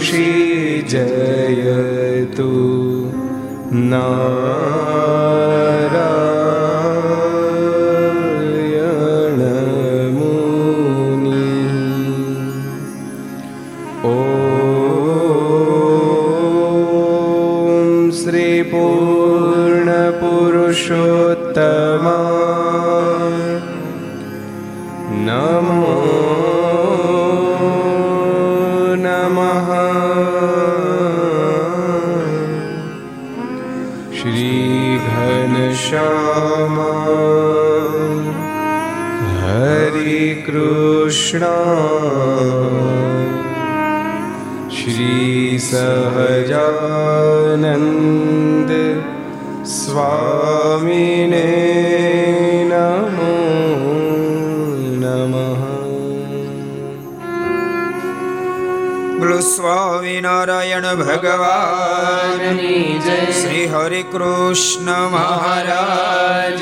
ऋषि जयतु ना કૃષ્ણ શ્રી સહજાનંદ સ્વામીને નમો નમઃ બોલો સ્વામિનારાયણ ભગવાન શ્રી હરે કૃષ્ણ મહારાજ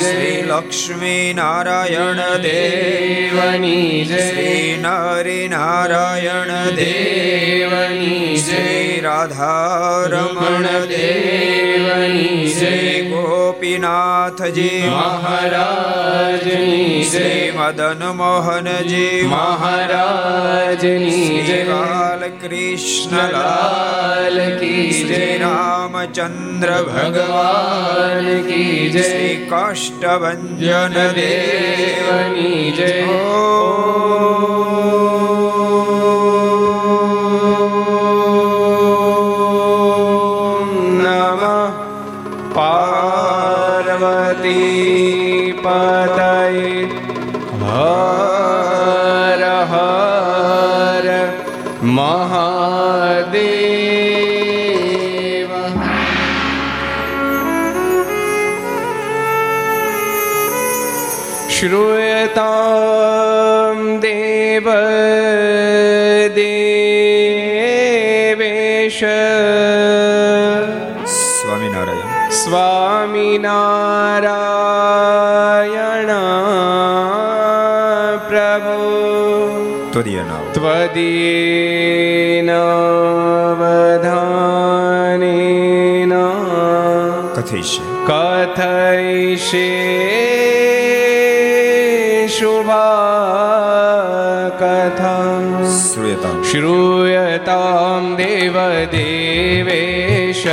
શ્રી લક્ષ્મી નારાયણ દેવની શ્રી નરી નારાયણ દેવની શ્રી રાધારમણ દેવની શ્રી ગોપીનાથજી મહારાજની શ્રી મદન મોહનજી મહારાજની જય લાલ કૃષ્ણ લાલ કી જય રામચંદ્ર ભગવાન કી જય કાષ્ટભન દેવની જય ઓ ત્વદીનવધાનેન કથયિષ્ય કથયિષ્યે શુભા કથા શ્રૂયતા શ્રૂયતામ દેવદેવેશ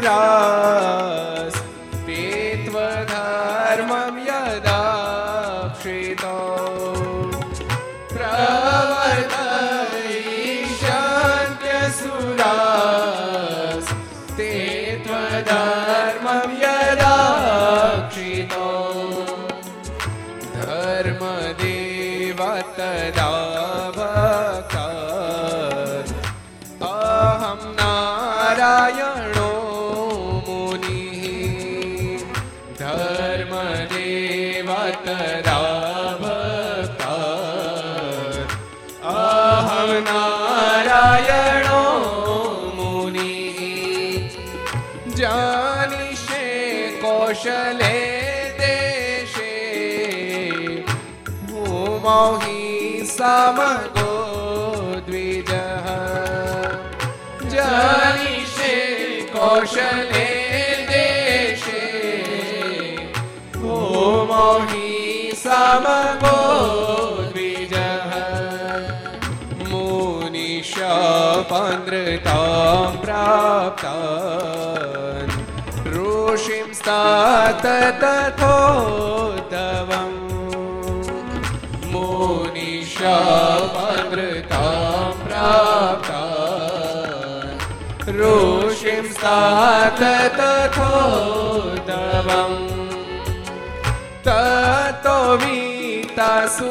શિવરા जानिषे कौशले देशे भूमौ हि समगो द्विजः जानिषे कौशले देशे भूमौ हि समगो द्विजः मुनिशापान्द्रतां प्राप्तान् ऋषिं स्तात तथोद्धवम् मुनिशापान्द्रतां प्राप्तान् ऋषिं स्तात तथोद्धवम् ततो वीतासुरेभ्योऽहं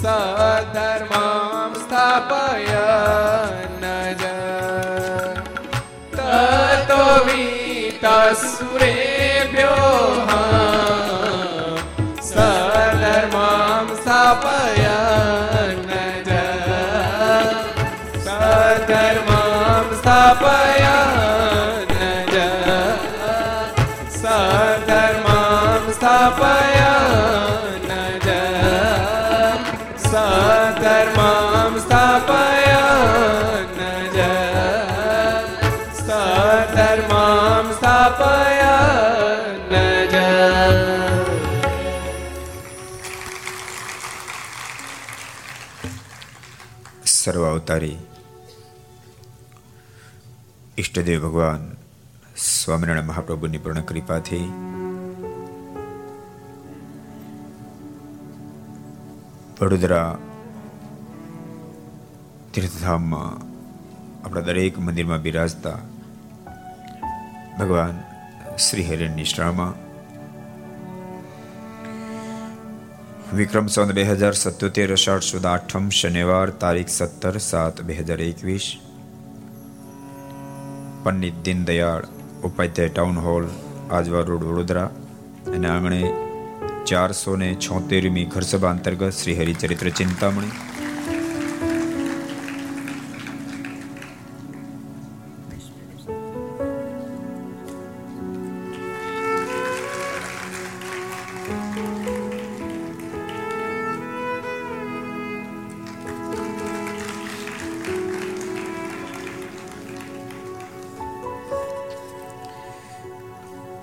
सधर्मां स्थापय સુરેભ્યો અવતારી ઈષ્ટદેવ ભગવાન, સ્વામિનારાયણ મહાપ્રભુની પૂર્ણ કૃપાથી વડોદરા તીર્થધામમાં આપણા દરેક મંદિરમાં બિરાજતા ભગવાન શ્રી હરિની નિષ્ઠામાં વિક્રમ સંત બે હજાર સત્યોતેર અષાઢ સુદ આઠમ શનિવાર તારીખ સત્તર સાત બે હજાર એકવીસ. Pandit Deendayal Upadhyay town hall, Ajwa road Vadodara. અને આંગણે ચારસો ને છોતેરમી ઘરસભા અંતર્ગત Shri Haricharitra Chintamani.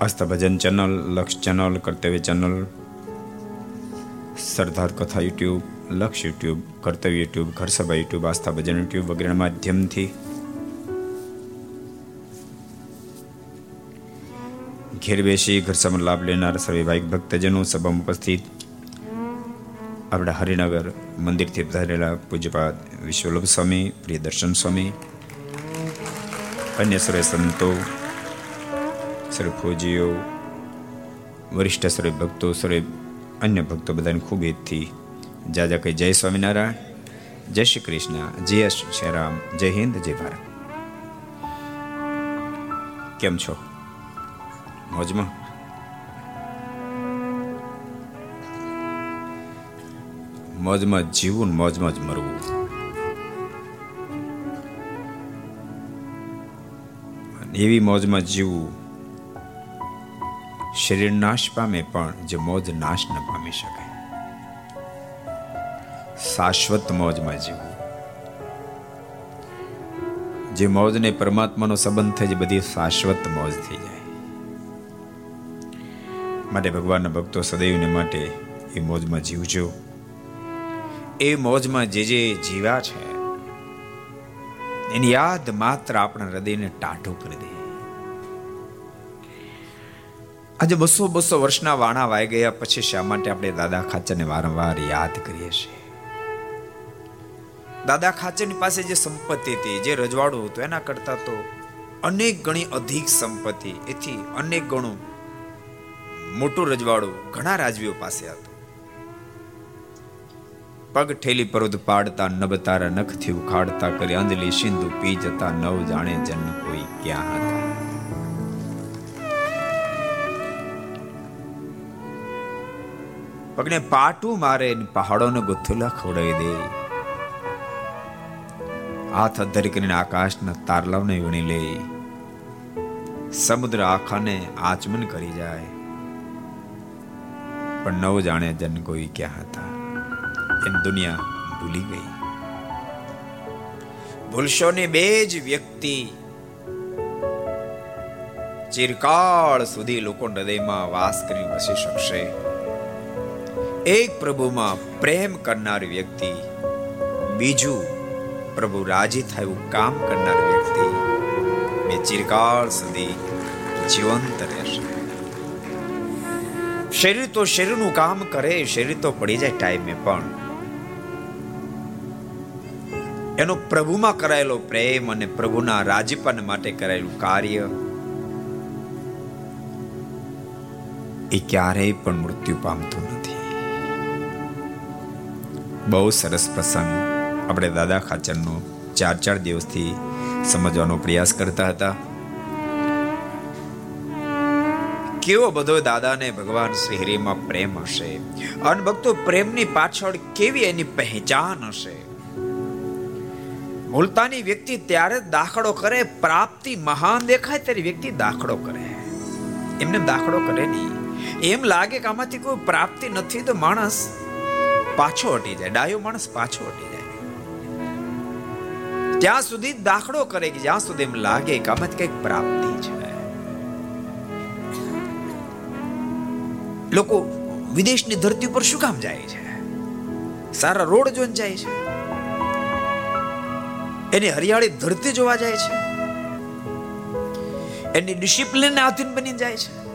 Aastha Bhajan channel, Laksh channel, Kartavya channel, Sardar Katha YouTube, Laksh YouTube, Kartavya YouTube, Gharsabha YouTube, Aastha Bhajan YouTube વગેરેના માધ્યમથી ઘેર બેસી ઘરસભાનો લાભ લેનાર સર્વે ભાઈ ભક્તજનો સભામાં ઉપસ્થિત. આપણા હરિનગર મંદિરથી પધારેલા પૂજ્યપાદ વિશ્વલભ સ્વામી પ્રિય દર્શન સ્વામી, અન્ય સર્વે સંતો સર્વે વરિષ્ઠ સર્વે ભક્તો સર્વે અન્ય ભક્તો બધાને ખૂબ હિતથી. જાજા કહી જય સ્વામિનારાયણ. જય શ્રી કૃષ્ણ. જય શ્રી રામ જય હિન્દ, જય ભારત. કેમ છો? મોજમાં? મોજમાં જીવવું મોજમાં જ મરવું. એવી મોજમાં જીવવું શરીર નાશ પામે પણ જે મોજ નાશ ન પામી શકે. શાશ્વત મોજમાં જીવવું. જે મોજને પરમાત્માનો સંબંધ થાય જે બધી શાશ્વત મોજ થઈ જાય. માટે ભગવાનના ભક્તો સદૈવને માટે એ મોજમાં જીવજો. એ મોજમાં જે જે જીવ્યા છે, એની યાદ માત્ર આપણા હૃદયને ટાઢું કરી દે. આજે બસો બસો વર્ષના વાણા વાઈ ગયા પછી શા માટે આપણે દાદા ખાચરને વારંવાર યાદ કરીએ છીએ? દાદા ખાચરની પાસે જે સંપત્તિ હતી, જે રજવાડું હતું, એના કરતા તો અનેક ગણી અધિક સંપત્તિ, એથી અનેક ગણું મોટું રજવાડું ઘણા રાજવીઓ પાસે હતું. પગ ઠેલી પર્વત પાડતા નબતારા નખથી ઉખાડતા, કરી અંજલી સિંધુ પી જતા નવ જાણે જન કોઈ ક્યાં હતા? પગને પાટું મારે પહાડોને ગુથુલા ખવડાવી દે. હાથ અધરી કરીને આકાશના તારલાવને વીણી લે. સમુદ્ર આખાને આચમન કરી જાય. પણ નવ જાણે જન કોઈ ક્યાં હતા. એમ દુનિયા ભૂલી ગઈ. ભૂલશો ને બે જ વ્યક્તિ. ચિરકાળ સુધી લોકો હૃદયમાં વાસ કરી વસી શકશે. એક પ્રભુમાં પ્રેમ કરનાર વ્યક્તિ, બીજું પ્રભુ રાજી થાય કામ કરનાર વ્યક્તિ, બે ચિરકાળ સુધી જીવંત રહેશે. શરીર તો શરીરનું કામ કરે, શરીર તો પડી જાય ટાઈમે, પણ એનો પ્રભુમાં કરાયેલો પ્રેમ અને પ્રભુના રાજીપન માટે કરાયેલું કાર્ય એ ક્યારેય પણ મૃત્યુ પામતું નથી. બહુ સરસ પ્રસંગ. આપણે દાદા ખાચરનો ચાર ચાર દિવસથી સમજવાનો પ્રયાસ કરતા હતા. કેવો બધો દાદાને ભગવાન શ્રી હરિમાં પ્રેમ હશે. અને ભક્તો પ્રેમની પાછળ કેવી એની પહેચાન હશે? મુલતાની વ્યક્તિ ત્યારે દાખલો કરે, પ્રાપ્તિ મહાન દેખાય ત્યારે વ્યક્તિ દાખલો કરે. એમને દાખલો કરે નહીં. એમ લાગે કે આમાંથી કોઈ પ્રાપ્તિ નથી તો માણસ પાછો હટી જાય, ડાયો માણસ પાછો હટી જાય. ત્યાં સુધી દાખલો કરે કે જ્યાં સુધી એમ લાગે કે આમાંથી કંઈક પ્રાપ્તિ છે. લોકો વિદેશની ધરતી ઉપર શું કામ જાય છે? સારા રોડ જોઈને જાય છે? એની હરિયાળી ધરતી જોવા જાય છે? એની ડિસિપ્લિન આધીન બની જાય છે?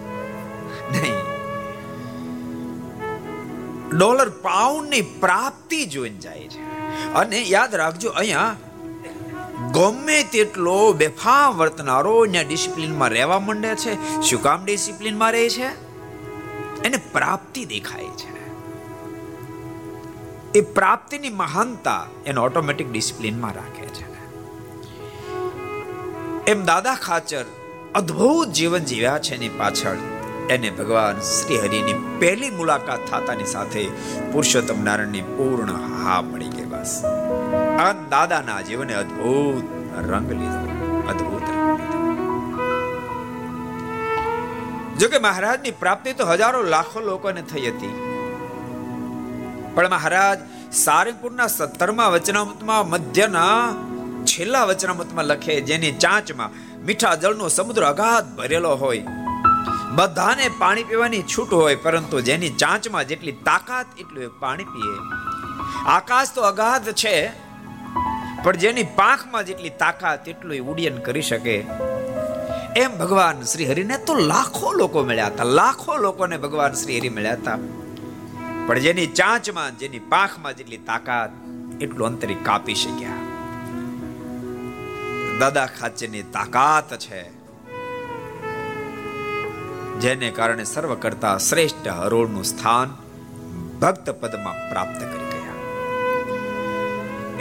નહીં. ડોલર પાઉન્ડની પ્રાપ્તિ જોઈને જાય છે. અને યાદ રાખજો, અહીંયા ગમે તેટલો બેફામ વર્તનારો ત્યાં ડિસિપ્લિનમાં રહેવા માંડે છે, શું કામ ડિસિપ્લિનમાં રહે છે? એને પ્રાપ્તિ દેખાય છે. એ પ્રાપ્તિની મહાનતા એને ઓટોમેટિક ડિસિપ્લિનમાં રાખે છે. એમ દાદા ખાચર અદ્ભુત જીવન જીવ્યા છે એની પાછળ. એને ભગવાન શ્રી હરિની પહેલી મુલાકાત થતાની સાથે પુરુષોત્તમ નારાયણની પૂર્ણ હા મળી ગઈ બસ. આ દાદાના જીવને અદ્ભુત રંગ લીધો, અદ્ભુત રંગ લીધો. જો મહારાજની પ્રાપ્તિ તો હજારો લાખો લોકોને થઈ હતી. પણ મહારાજ સારંગપુરના સત્તરમા વચનામૃતમાં, મધ્યના છેલ્લા વચનામૃતમાં લખે, જેની ચાંચમાં મીઠા જળનો સમુદ્ર અગાધ ભરેલો હોય બધાને પાણી પીવાની છૂટ હોય, પરંતુ જેની ચાંચમાં જેટલી તાકાત, એટલું પાણી પીએ. આકાશ તો અગાધ છે, પણ જેની પાંખમાં જેટલી તાકાત, એટલું ઉડ્ડયન કરી શકે. એમ ભગવાન શ્રી હરિને તો લાખો લોકો મળ્યા હતા, લાખો લોકોને ભગવાન શ્રી હરિ મળ્યા હતા. પણ જેની ચાંચમાં, જેની પાંખમાં જેટલી તાકાત, એટલું અંતરી કાપી શક્યા. દાદા ખાચેની તાકાત છે. જેને કારણે સર્વ કરતા શ્રેષ્ઠ હરોળનું સ્થાન ભક્ત પદમાં પ્રાપ્ત કરી ગયા.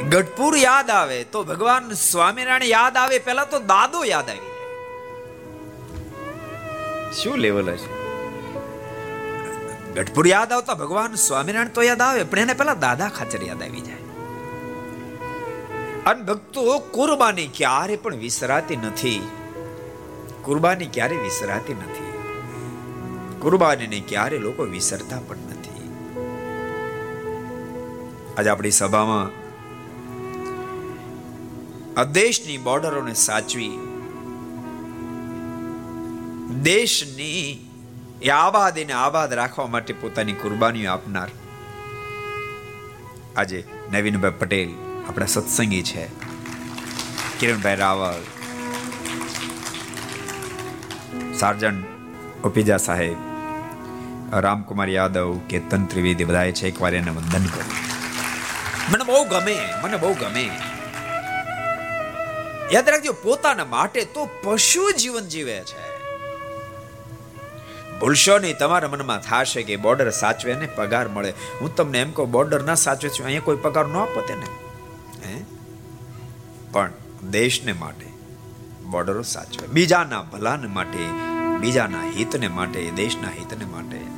ગઢપુર યાદ આવે તો ભગવાન સ્વામિનારાયણ યાદ આવે, પહેલા તો દાદો યાદ આવી શું લેવલ હશે? ગઢપુર યાદ આવતા ભગવાન સ્વામિનારાયણ તો યાદ આવે, પણ એને પહેલા દાદા ખાચર યાદ આવી જાય. અને ભક્તો કુરબાની ક્યારે પણ વિસરાતી નથી. કુરબાની ક્યારે વિસરાતી નથી? કુરબાનીને ક્યારે લોકો વિસરતા પણ નથી. આજે આપણી સભામાં આ દેશની બોર્ડરોને સાચવી, દેશની એ આબાદીને આબાદ રાખવા માટે પોતાની કુરબાનીઓ આપનાર આજે નવીનભાઈ પટેલ આપણા સત્સંગી છે, કિરણભાઈ રાવલ સાર્જન્ટ ઓપીજા સાહેબ રામકુમાર યાદવ કેતન ત્રિવેદી બધાએ છે એકવાર એને વંદન કર્યું. મને બહુ ગમે, મને બહુ ગમે. યાદ રાખજો, પોતાના માટે તો પશુ જીવન જીવે છે. ભૂલશો નહીં, તમારા મનમાં થશે કે બોર્ડર સાચવે ને પગાર મળે. હું તમને એમ કહું, બોર્ડર ના સાચવે છું, અહીંયા કોઈ પગાર ન આપો તેને હે? પણ દેશને માટે બોર્ડરો સાચવે. બીજાના ભલાને માટે, બીજાના હિતને માટે, દેશના હિતને માટે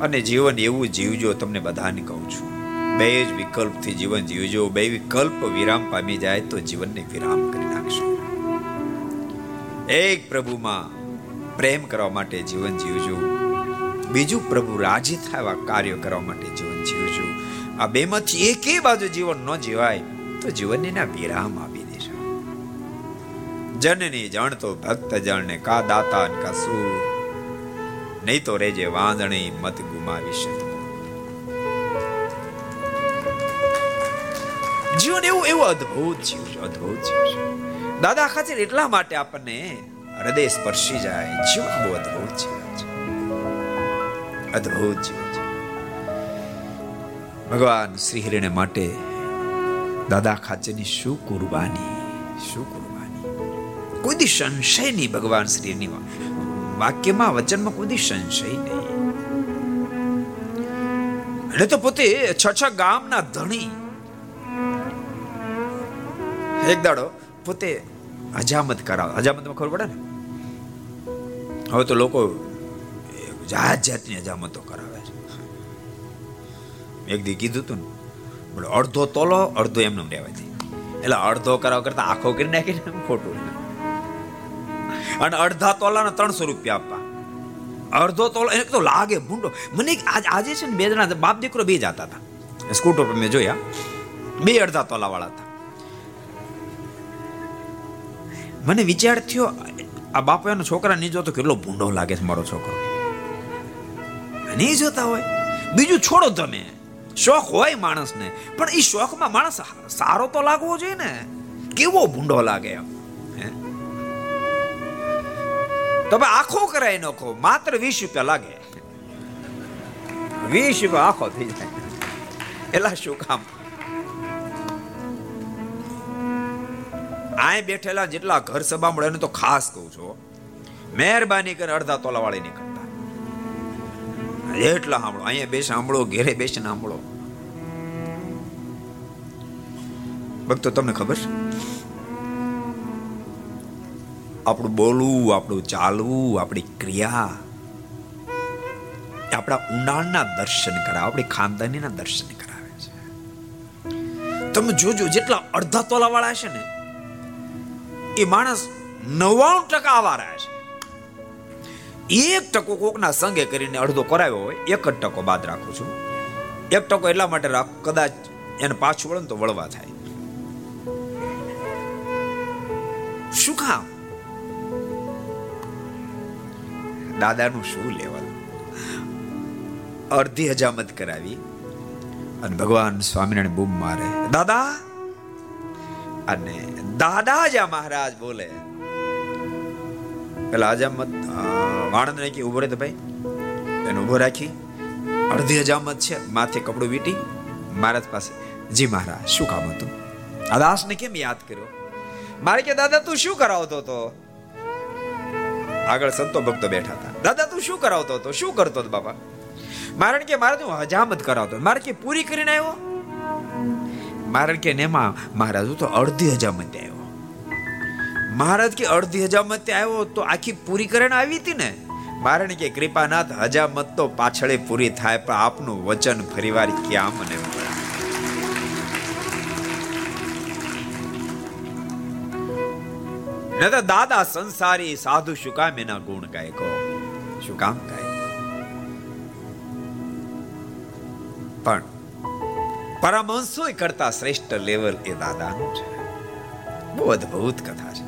અને જીવન એવું જીવજો, તમને બધાને કહું છું. બે જ વિકલ્પથી જીવન જીવજો, બે વિકલ્પ વિરામ પામી જાય તો જીવનને વિરામ કરી નાખશો. એક પ્રભુમાં પ્રેમ કરવા માટે જીવન જીવજો. બીજું પ્રભુ રાજી થાય એવા કાર્યો કરવા માટે જીવન જીવજો. આ બેમાંથી એકે બાજુ જીવન ન જીવાય તો જીવનને ના વિરામ આપી દેશો. જનની જાણતો ભક્ત જણને કા દાતા કા સૂર નહીં તો રેજે વાંદણી મત ગુમાવી શકે. જીવન એવું એવું અદ્ભુત જીવ છે જીવ દાદા ખાતર એટલા માટે આપણને હૃદય સ્પર્શી જાય. જીવન બહુ અદ્ભુત જીવન છે. અદ્ભુત જીવન છે. ભગવાન શ્રી હરિને માટે દાદા ખાચરની શું કુરબાની શું કુરબાની? કોઈ સંશય નહીં ભગવાન શ્રીની વાક્યમાં વચનમાં કોઈ સંશય નહીં. એટલે તો પોતે છ છ ગામના ધણી. એક દાડો પોતે હજામત કરાવ. હજામતમાં ખબર પડે ને? હવે તો લોકો જાત જાતની હજામતો કરાવે છે. એક દી કીધું તું ને અડધો તોલો, અડધો એમને રહેવા દે. એટલે અડધો કરાવ કરતા આખો કરી નાખીને ખોટું. અને અડધા તોલાના ત્રણસો રૂપિયા આપવા. અડધો તોલો, એને તો લાગે ભૂંડો. મને આજે છે ને બે જણા બાપ દીકરો બે જતા હતા. સ્કૂટર પર મેં જોયા. બે અડધા તોલા વાળા હતા. મને વિચાર થયો, આ બાપો એનો છોકરા નહીં જોતો, કેટલો ભૂંડો લાગે છે મારો છોકરો. નહીં જોતા હોય. બીજું છોડો તમે. શોખ હોય માણસને. પણ એ શોખમાં માણસ સારો તો લાગવો જોઈએ ને. કેવો ભૂંડો લાગે એમ. તો ભાઈ આખો કરાય નખો. માત્ર વીસ રૂપિયા લાગે. વીસ રૂપિયા આખો થઈ જાય. એલા શું કામ? આય બેઠેલા જેટલા ઘર સભા મળે એને તો ખાસ કહું છું. મહેરબાની કરીને અડધા તોલા વાળી નહીં એટલા સાંભળો. અહીંયા બેસ, સાંભળો, ઘેરે બેસીને સાંભળો. ભક્તો, તમને ખબર? છે આપણું બોલવું, આપણું ચાલવું, આપણી ક્રિયા. આપણા ઊંડાણના દર્શન કરાવે, આપણી ખાનદાનીના દર્શન કરાવે છે. તમે જોજો, જેટલા અડધા તોલા વાળા છે ને, એ માણસ નવ્વાણું ટકા આવારા છે. એક ટકો કોકના સંગે કરીને અડધો કરાવ્યો હોય, એક જ ટકો બાદ રાખું છું. એક ટકો એટલા માટે રાખ, કદાચ એને પાછું વળે ને તો વળવા થાય. શું કામ? દાદાનું શું લેવલ? અડધી હજામત કરાવી અને ભગવાન સ્વામિનારાયણ બૂમ મારે, દાદા! અને દાદા જ મહારાજ બોલે. પેલા હજામત વાણંદ રાખી ઊભો રહે ભાઈ. એને ઊભો રાખી, અડધી હજામત છે, માથે કપડું વીટી, મહારાજ પાસે, જી મહારાજ, શું કામ હતું? આ દાસને કેમ યાદ કર્યો? મારે કે, દાદા, તું શું કરાવતો હતો? આગળ સંતો ભક્તો બેઠા હતા. દાદા, તું શું કરાવતો હતો? શું કરતો હતો બાપા? મારણ કે, મારે તું હજામત કરાવતો મારે કે, પૂરી કરીને આવ્યો? મારણ કે નેમાં મહારાજ તો અડધી હજામત આવ્યો. મહારાજ કે, અડધી હજામત આવ્યો તો આખી પૂરી કરીને આવી હતી ને? મારણ કે, કૃપાનાથ, હજામત તો પાછળે પૂરી થાય, પણ આપનું વચન ફરીવાર ક્યાં મને મળે? દાદા, સંસારી સાધુ શું કામ એના ગુણ ગાય કહો શું કામ થાય? પણ પરમહંસો કરતા શ્રેષ્ઠ લેવલ એ દાદાનું છે. બહુ અદ્ભુત કથા છે.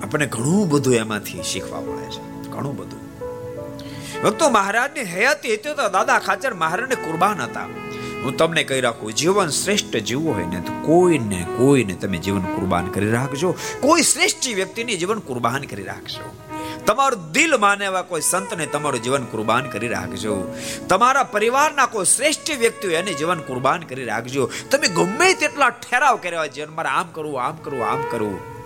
આપણે ઘણું બધું એમાંથી શીખવા મળે છે. ઘણું બધું. ભક્તો, મહારાજની હયાતી હતી તો દાદા ખાચર મહારાજને કુરબાન હતા. હું તમને કહી રાખું, જીવન શ્રેષ્ઠ જીવવું હોય ને તો કોઈને કોઈને તમે જીવન કુરબાન કરી રાખજો. કોઈ શ્રેષ્ઠ વ્યક્તિની જીવન કુરબાન કરી રાખજો તમારું દિલ માને એવા કોઈ સંતને તમારું જીવન કુરબાન કરી રાખજો. તમારા પરિવારના કોઈ શ્રેષ્ઠ વ્યક્તિ હોય એને જીવન કુરબાન કરી રાખજો. તમે ગમે તેટલા ઠેરાવ કર્યા હોય જીવન મારે આમ કરવું આમ કરવું આમ કરવું.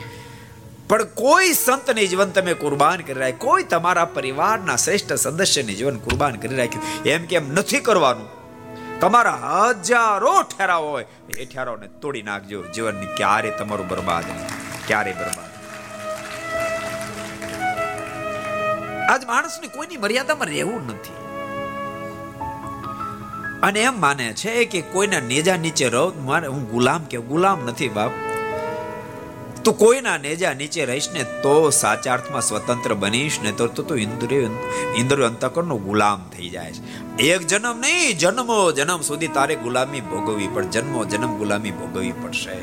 પણ કોઈ સંતની જીવન તમે કુરબાન કરી રાખ્યું કોઈ તમારા પરિવારના શ્રેષ્ઠ સદસ્યની જીવન કુરબાન કરી રાખ્યું એમ કેમ નથી કરવાનું. તમારા હજારો ઠેરાવ હોય, એ ઠેરાવને તોડી નાખજો. જીવનની ક્યારે તમારું બરબાદ ક્યારે બરબાદ આજ માણસને કોઈની મર્યાદામાં રહેવું નથી. અને એમ માને છે કે કોઈના નેજા નીચે રહો, મારે હું ગુલામ કે ગુલામ નથી બાપ. તું કોઈના નેજા નીચે રહીશ ને તો સાચા અર્થમાં સ્વતંત્ર બનીશ, ને તો તું ઇન્દ્રિય ઇન્દ્રિય અંતકરનો ગુલામ થઈ જાય એક જન્મ નહીં, જન્મો, જન્મ સુધી તારે ગુલામી ભોગવવી પણ જન્મો, જન્મ ગુલામી ભોગવવી પડશે.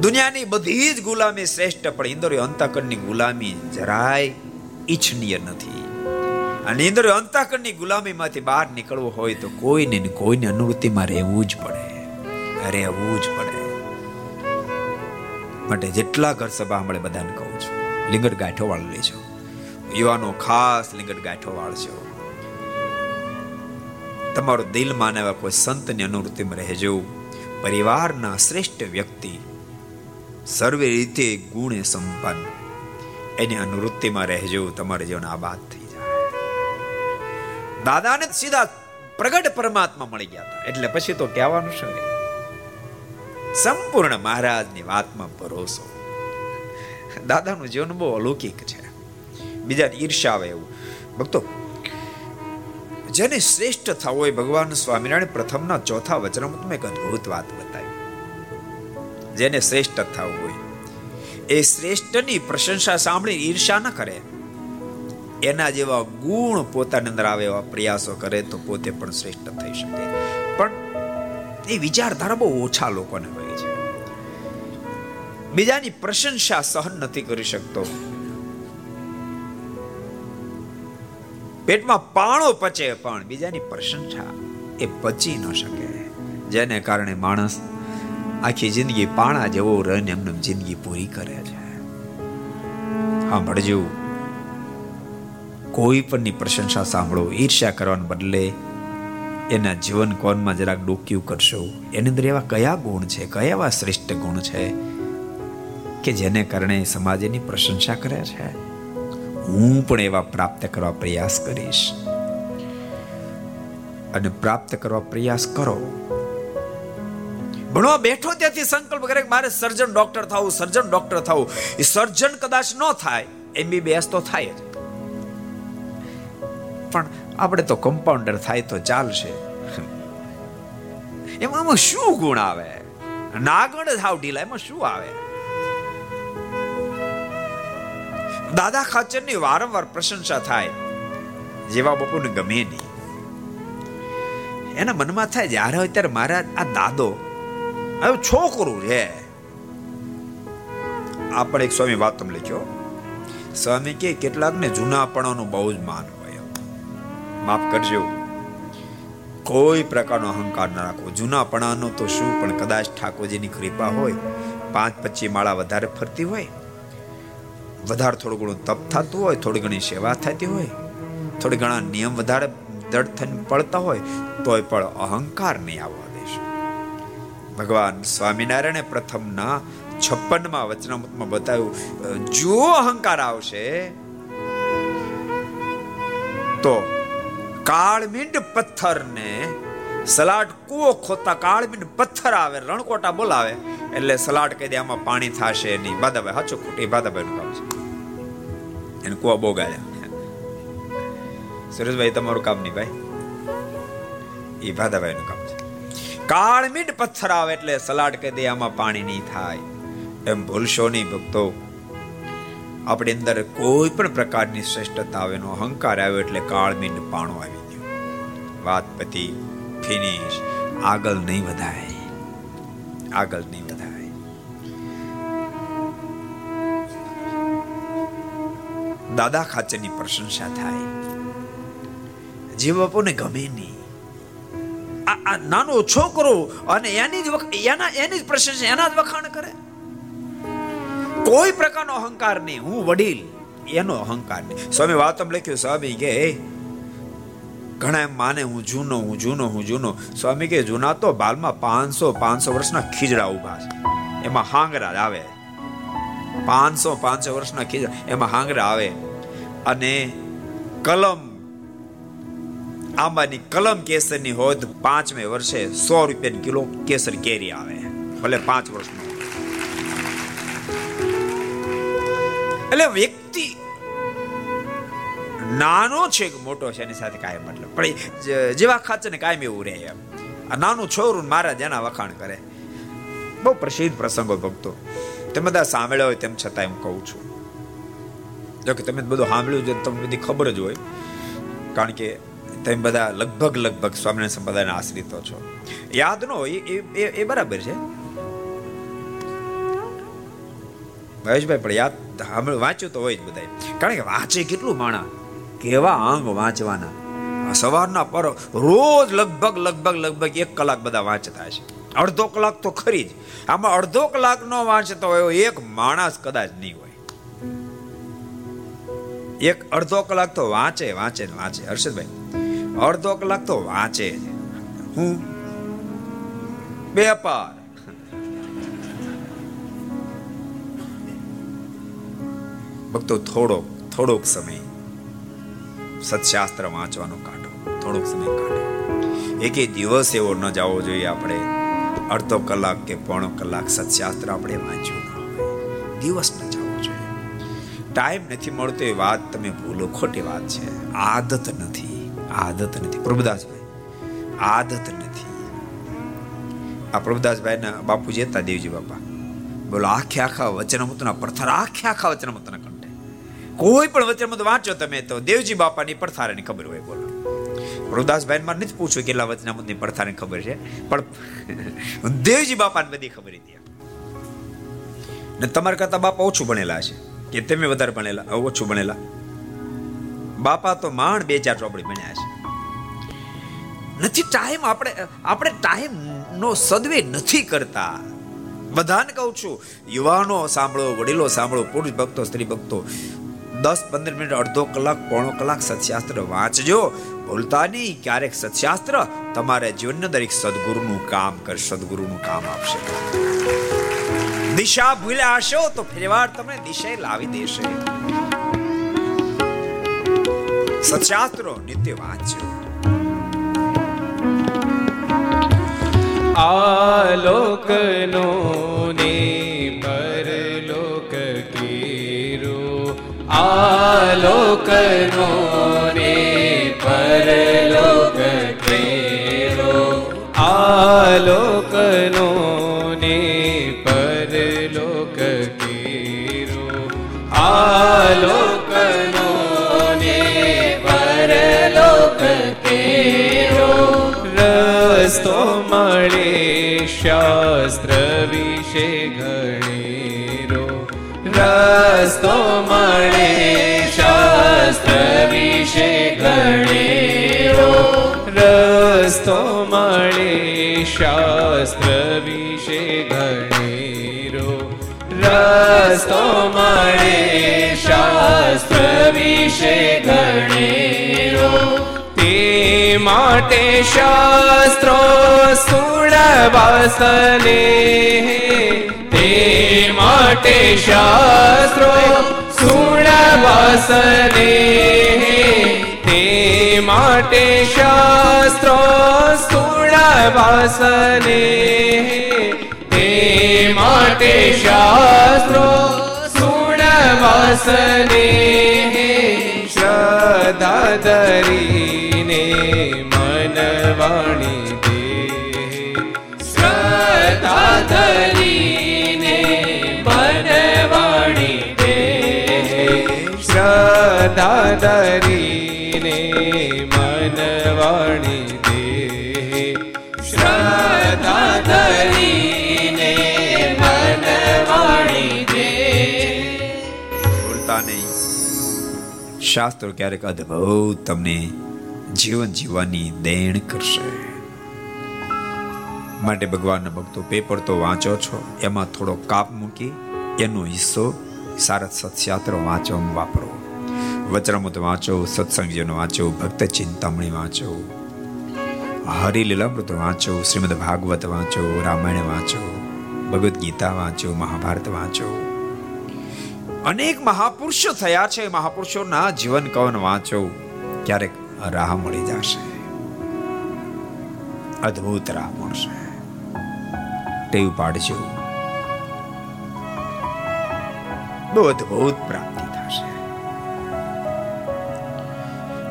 દુનિયાની બધી જ ગુલામી શ્રેષ્ઠ, પણ ઇન્દ્રિય અંતકરની ગુલામી જરાય ઈચ્છનીય નથી. અને અંદર અંતકરની ગુલામીમાંથી બહાર નીકળવું હોય તો કોઈને કોઈને અનુવૃત્તિમાં રહેવું જ પડે. રહેવું જ પડે. માટે જેટલા ઘર સભા મળે બધાને કહું છું લિંગટ ગાંઠો વાળ લેજો. યુવાનો ખાસ લિંગટ ગાંઠો વાળજો તમારું દિલ માનવા કોઈ સંતની અનુવૃત્તિમાં રહેજો. પરિવારના શ્રેષ્ઠ વ્યક્તિ સર્વે રીતે ગુણે સંપન્ન. એની અનુવૃત્તિમાં રહેજો, તમારે જીવન આબાદ થઈ જાય. દાદાને સીધા પ્રગટ પરમાત્મા મળી ગયા હતા. એટલે પછી તો કહેવાનું શું સંપૂર્ણ મહારાજની વાતમાં ભરોસો. દાદાનું જીવન બહુ અલૌકિક છે. બીજા ઈર્ષા આવે એવું. ભક્તો, જેને શ્રેષ્ઠ થવો હોય ભગવાન સ્વામિનારાયણ પ્રથમના ચોથા વચનામાં એક અદ્ભુત વાત બતાવી. જેને શ્રેષ્ઠ થવું એ શ્રેષ્ઠની પ્રશંસા સાંભળી ઈર્ષા ન કરે. એના જેવા ગુણ પોતાની અંદર આવે એવા પ્રયાસો કરે તો પોતે પણ શ્રેષ્ઠ થઈ શકે. પણ એ વિચારધારા બહુ ઓછા લોકોને હોય છે. બીજાની પ્રશંસા સહન નથી કરી શકતો. પેટમાં પાણો પચે પણ બીજાની પ્રશંસા એ પચી ન શકે. જેને કારણે માણસ આખી જિંદગી પાણા જેવો રન એમને જિંદગી પૂરી કરે છે. સાંભળજો. કોઈ પણની પ્રશંસા સાંભળો, ઈર્ષ્યા કરવાને બદલે એના જીવન કોનમાં જરાક ડોક્યું કરશો. એની અંદર એવા કયા ગુણ છે, કયા એવા શ્રેષ્ઠ ગુણ છે કે જેને કારણે સમાજ એની પ્રશંસા કરે છે? હું પણ એવા પ્રાપ્ત કરવા પ્રયાસ કરીશ. અને પ્રાપ્ત કરવા પ્રયાસ કરો. ભણવા બેઠો ત્યાંથી સંકલ્પ કરે મારે સર્જન ડોક્ટર થવું, સર્જન ડોક્ટર થવું. એ સર્જન કદાચ ન થાય એમબીબીએસ તો થાય જ. પણ આપણે તો કમ્પાઉન્ડર થાય તો ચાલશે. એમાં એમાં શું ગુણ આવે? નાગણ થાવ ઢીલા, એમાં શું આવે? દાદા ખાચરની વારંવાર પ્રશંસા થાય. જેવા બાપુને ગમે નહીં. એના મનમાં થાય જ્યારે અત્યારે મારા આ દાદો હવે છોકરું છે આપણે એક સ્વામી વાત તમે લખ્યો સ્વામી કે કેટલાકને જૂનાપણાનું બહુ જ માન હોય. માફ કરજો. કોઈ પ્રકારનો અહંકાર ન રાખવો. જૂનાપણાનો તો શું, પણ કદાચ ઠાકોરજીની કૃપા હોય, પાંચ પચીસ માળા વધારે ફરતી હોય, વધારે થોડું ઘણું તપ થતું હોય, થોડી ઘણી સેવા થતી હોય, થોડી ઘણા નિયમ વધારે દળ થઈને પડતા હોય, તોય પણ અહંકાર નહીં આવવા ભગવાન સ્વામિનારાયણે પ્રથમના છપ્પનમાં વચનામૃતમાં બતાવ્યું જો અહંકાર આવશે, તો કાળમીંડ પથ્થરને સલાડ કુવો ખોતા કાળમીંડ પથ્થર આવે, રણકોટા બોલાવે, એટલે સલાડ કહી દે, આમાં પાણી થશે નહીં. બાદાભાઈ હાચો ખોટી બાદાભાઈ નું કામ છે. એને કુવા બોગાડ્યા સુરેશભાઈ તમારું કામ નહીં ભાઈ. એ બાદાભાઈ નું કામ છે. કાળમીંડ પથ્થર આવે એટલે સલાડ કહી દે, આમાં પાણી નહીં થાય. એમ ભૂલશો નહીં ભક્તો. આપણી અંદર કોઈ પણ પ્રકારની શ્રેષ્ઠતા આવે એનો અહંકાર આવ્યો એટલે કાળમીન પાણો આવી ગયો. વાત પતિ, ફિનિશ. આગળ નહીં વધાય. આગળ નહીં વધાય. દાદા ખાચરની પ્રશંસા થાય. જે બાપુને ગમે નહીં. આ નાનો છોકરો અને એની જ એના, એની જ પ્રશંસા એના જ વખાણ કરે. કોઈ પ્રકારનો અહંકાર નહીં. હું વડીલ, એનો અહંકાર નહીં. સ્વામી વાતમ લખ્યું, સ્વામી કે ઘણા એમ માને, હું જૂનો હું જૂનો હું જૂનો. સ્વામી કે, જૂના તો બાલમાં પાંચસો પાંચસો વર્ષના ખીજડા ઊભા છે. એમાં હાંગરા આવે. પાંચસો પાંચસો વર્ષના ખીજડા, એમાં હાંગરા આવે. અને કલમ આંબાની કલમ કેસરની તો પાંચમે વર્ષે સો રૂપિયા કિલો કેસર કેરી આવે. ભલે પાંચ વર્ષનો એટલે વ્યક્તિ નાનો છે કે મોટો છે, એની સાથે કાંઈ મતલબ. પણ જેવા ખાચે ને કાયમ એવું રહે એમ. આ નાનું છોરું મારા જેના વખાણ કરે. બહુ પ્રસિદ્ધ પ્રસંગો ભક્તો. તમે બધા સાંભળ્યા હોય તેમ છતાં એમ કહું છું. જોકે તમે બધું સાંભળ્યું છે તમને બધી ખબર જ હોય. કારણ કે તમે બધા લગભગ લગભગ સ્વામિનારાયણ સંપ્રદાયના આશ્રિતો છો. યાદ ન હોય, એ એ બરાબર છે. મહેશભાઈ, પણ યાદ હમણાં વાંચ્યું તો હોય જ બધા કારણ કે વાંચે કેટલું માણા? કેવા અંગ વાંચવાના? સવારના પર રોજ લગભગ લગભગ લગભગ એક કલાક બધા વાંચતા છે અડધો કલાક તો ખરી જ. આમાં અડધો કલાક નો વાંચતો હોય એક માણસ કદાચ નહીં હોય. એક અડધો કલાક તો વાંચે વાંચે વાંચે. હર્ષદભાઈ અડધો કલાક તો વાંચે હું? વેપાર ભક્તો થોડોક થોડોક સમય સત્શાસ્ત્ર વાંચવાનો કાઢો. થોડોક સમય કાઢો. એકે દિવસ એવો ન જવો જોઈએ આપણે. અડધો કલાક કે પોણો કલાક સત્શાસ્ત્ર આપણે વાંચ્યું ન હોય. દિવસ ન જવો જોઈએ. ટાઈમ નથી મળતો એ વાત તમે ભૂલો, ખોટી વાત છે. આદત નથી. આદત નથી પ્રભુદાસભાઈ આદત નથી આ પ્રભુદાસભાઈના બાપુ જેતા દેવજી બાપા. બોલો, આખે આખા વચનમૃતના પરથાર આખે આખા વચનમૃતના કંઠે. કોઈ પણ વચનમૃત વાંચો તમે તો દેવજી બાપાની પરથારાની ખબર હોય, બોલો. પ્રભુદાસભાઈ મારે નથી પૂછ્યું કેટલા વચનામૃતની પરથારાની ખબર છે, પણ દેવજી બાપાને બધી ખબર હતી ને તમારા કરતા બાપા ઓછું ભણેલા છે, કે તમે વધારે ભણેલા, ઓછું ભણેલા. બાપા તો માંડ બે ચાર ચોપડી ભણ્યા છે. નથી, ટાઈમ આપણે આપણે ટાઈમ નો સદવે નથી કરતા. બધાને કહું છું, યુવાનો સાંભળો, વડીલો સાંભળો, પુરુષ ભક્તો, સ્ત્રી ભક્તો, દસ પંદર મિનિટ, અડધો કલાક, પોણો કલાક સત્શાસ્ત્ર વાંચજો. ભૂલતા નહીં, ક્યારેક સત્શાસ્ત્ર તમારા જીવનના દરેક સદગુરુનું કામ કર, સદગુરુનું કામ આપશે. દિશા ભૂલ્યા હશો તો ફેરવાર તમને દિશા લાવી દેશે. સત્શાસ્ત્રો નિત્ય વાંચજો આલોકનો ને પરલોક કીરો. આલોકનો ને પરલોક કેરો. આલોકનો ને પરલોક કેરો. આલોકનો શાસ્ત્ર વિશે ઘણેરો રસ્તો મળે શાસ્ત્ર વિશે ઘણેરો રસ્તો મળે શાસ્ત્ર વિશે ઘણેરો રસ્તો મળે શાસ્ત્ર વિશે ઘણેરો માટે શાસ્ત્રો સુણવાસને તે માટે શાસ્ત્રો સુણવાસને તે માટે શાસ્ત્રો સુણવાસને તે માટે શાસ્ત્રો સુણવાસને શ્રદ્ધા ધરીને મનવાણી દે. શ્રદ્ધા મનવાણી દે. શ્રદ્ધા ધરીને મનવાણી દે. શ્રદ્ધા મનવાણી દે. ભૂલતા નહીં. શાસ્ત્રો ક્યારેક અદ્ભુત તમને જીવન જીવવાની દેણ કરશે. માટે ભગવાનના ભક્તો પેપર તો વાંચો છો, એમાં થોડો કાપ મૂકી, એનો હિસ્સો સારથ સત્યાત્ર વાંચો વાપરો. વચરામૃત વાંચો સત્સંગજીનો વાંચો, ભક્ત ચિંતામણી વાંચો. હરિલીલામૃત વાંચો, શ્રીમદ ભાગવત વાંચો, રામાયણ વાંચો, ભગવદ્ ગીતા વાંચો, મહાભારત વાંચો. અનેક મહાપુરુષો થયા છે, મહાપુરુષોના જીવન કવન વાંચો. ક્યારેક રાહ મળી જશે. અદ્ભુત રાહ મળશે. ટેવ પાડજો. બહુ અદ્ભુત પ્રાપ્તિ થશે.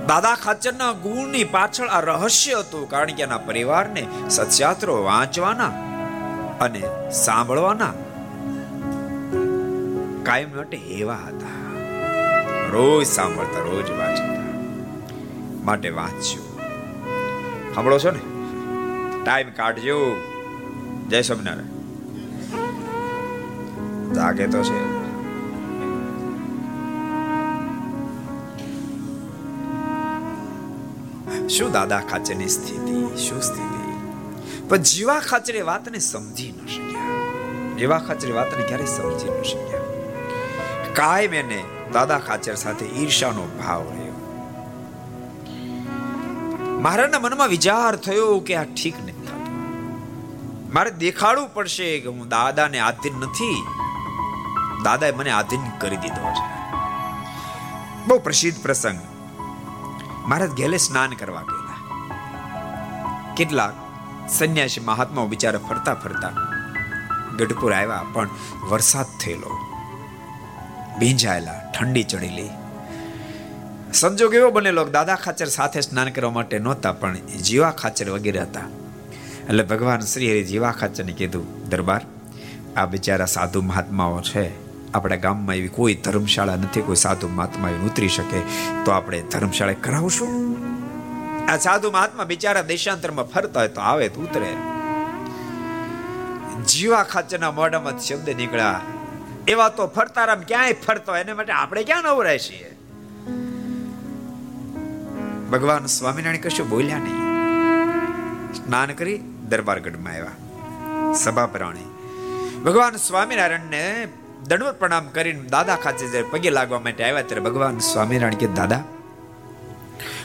દાદા ખાચરના ગુણની પાછળ આ રહસ્ય હતું, કારણ કે એના પરિવારને સત્યાત્રો વાંચવાના અને સાંભળવાના કાયમ માટે એવા હતા. રોજ સાંભળતા, રોજ વાંચતા. માટે વાંચજો સાંભળો છો ને? ટાઈમ કાઢજો. જય સ્વામિનારાયણ. જાગે તો છે. શું દાદા ખાચરની સ્થિતિ? શું સ્થિતિ? પણ જીવા ખાચરે વાતને સમજી ન શક્યા. જીવા ખાચરે વાતને ક્યારે સમજી ન શક્યા. કાયમ એને દાદા ખાચર સાથે ઈર્ષાનો ભાવ રહ્યો. મારાના મનમાં વિચાર થયો કે આ ઠીક નથી મારે દેખાડવું પડશે કે હું દાદાને આધીન નથી. દાદાએ મને આધીન કરી દીધો છે. બહુ પ્રસિદ્ધ પ્રસંગ. મહારાજ ગેલે સ્નાન કરવા ગયેલા. કેટલાક સંન્યાસી મહાત્માઓ બિચારા ફરતા ફરતા ગઢપુર આવ્યા, પણ વરસાદ થયેલો. ભીંજાયેલા, ઠંડી ચડેલી સંજોગ એવો બનેલો દાદા ખાચર સાથે સ્નાન કરવા માટે નહોતા, પણ જીવા ખાચર વગેરે હતા. એટલે ભગવાન શ્રી હરિ જીવા ખાચરને કીધું, દરબાર, આ બિચારા સાધુ મહાત્માઓ છે. આપણા ગામમાં એવી કોઈ ધર્મશાળા નથી, કોઈ સાધુ મહાત્મા ઉતરી શકે, તો આપણે ધર્મશાળા કરાવશું. આ સાધુ મહાત્મા બિચારા દેશાંતરમાં ફરતા હોય તો આવે તો ઉતરે. જીવા ખાચરના મોઢામાં શબ્દ નીકળ્યા, એવા તો ફરતારામ ક્યાંય ફરતો એને માટે આપણે ક્યાં નવરાય છીએ? ભગવાન સ્વામિનારાયણ કશું બોલ્યા નહીં. સ્નાન કરી દરબારગઢમાં આવ્યા. સભા પ્રાણી ભગવાન સ્વામિનારાયણને દંડવત પ્રણામ કરીને દાદા ખાતે જ્યારે પગે લાગવા માટે આવ્યા ત્યારે ભગવાન સ્વામિનારાયણ કે, દાદા,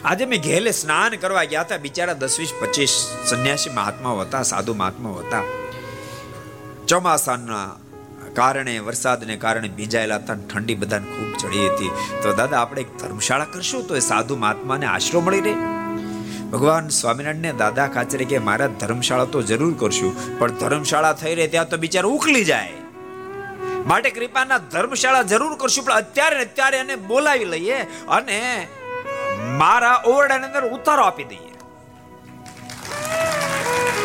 આજે મેં ઘેલે સ્નાન કરવા ગયા હતા. બિચારા દસ વીસ પચીસ સંન્યાસી મહાત્માઓ હતા, સાધુ મહાત્માઓ હતા. ચોમાસાના કારણે વરસાદને કારણે ભીંજાયેલા હતા ઠંડી બધાને ખૂબ ચડી હતી. તો દાદા, આપણે એક ધર્મશાળા કરશું તો એ સાધુ મહાત્માને આશરો મળી રહે. ભગવાન સ્વામિનારાયણને દાદા કાચરે કે મારા ધર્મશાળા તો જરૂર કરશું, પણ ધર્મશાળા થઈ રહે ત્યાં તો બિચારા ઉકલી જાય. માટે કૃપાના ધર્મશાળા જરૂર કરશું, પણ અત્યારે અત્યારે એને બોલાવી લઈએ અને મારા ઓરડાની અંદર ઉતારો આપી દઈએ.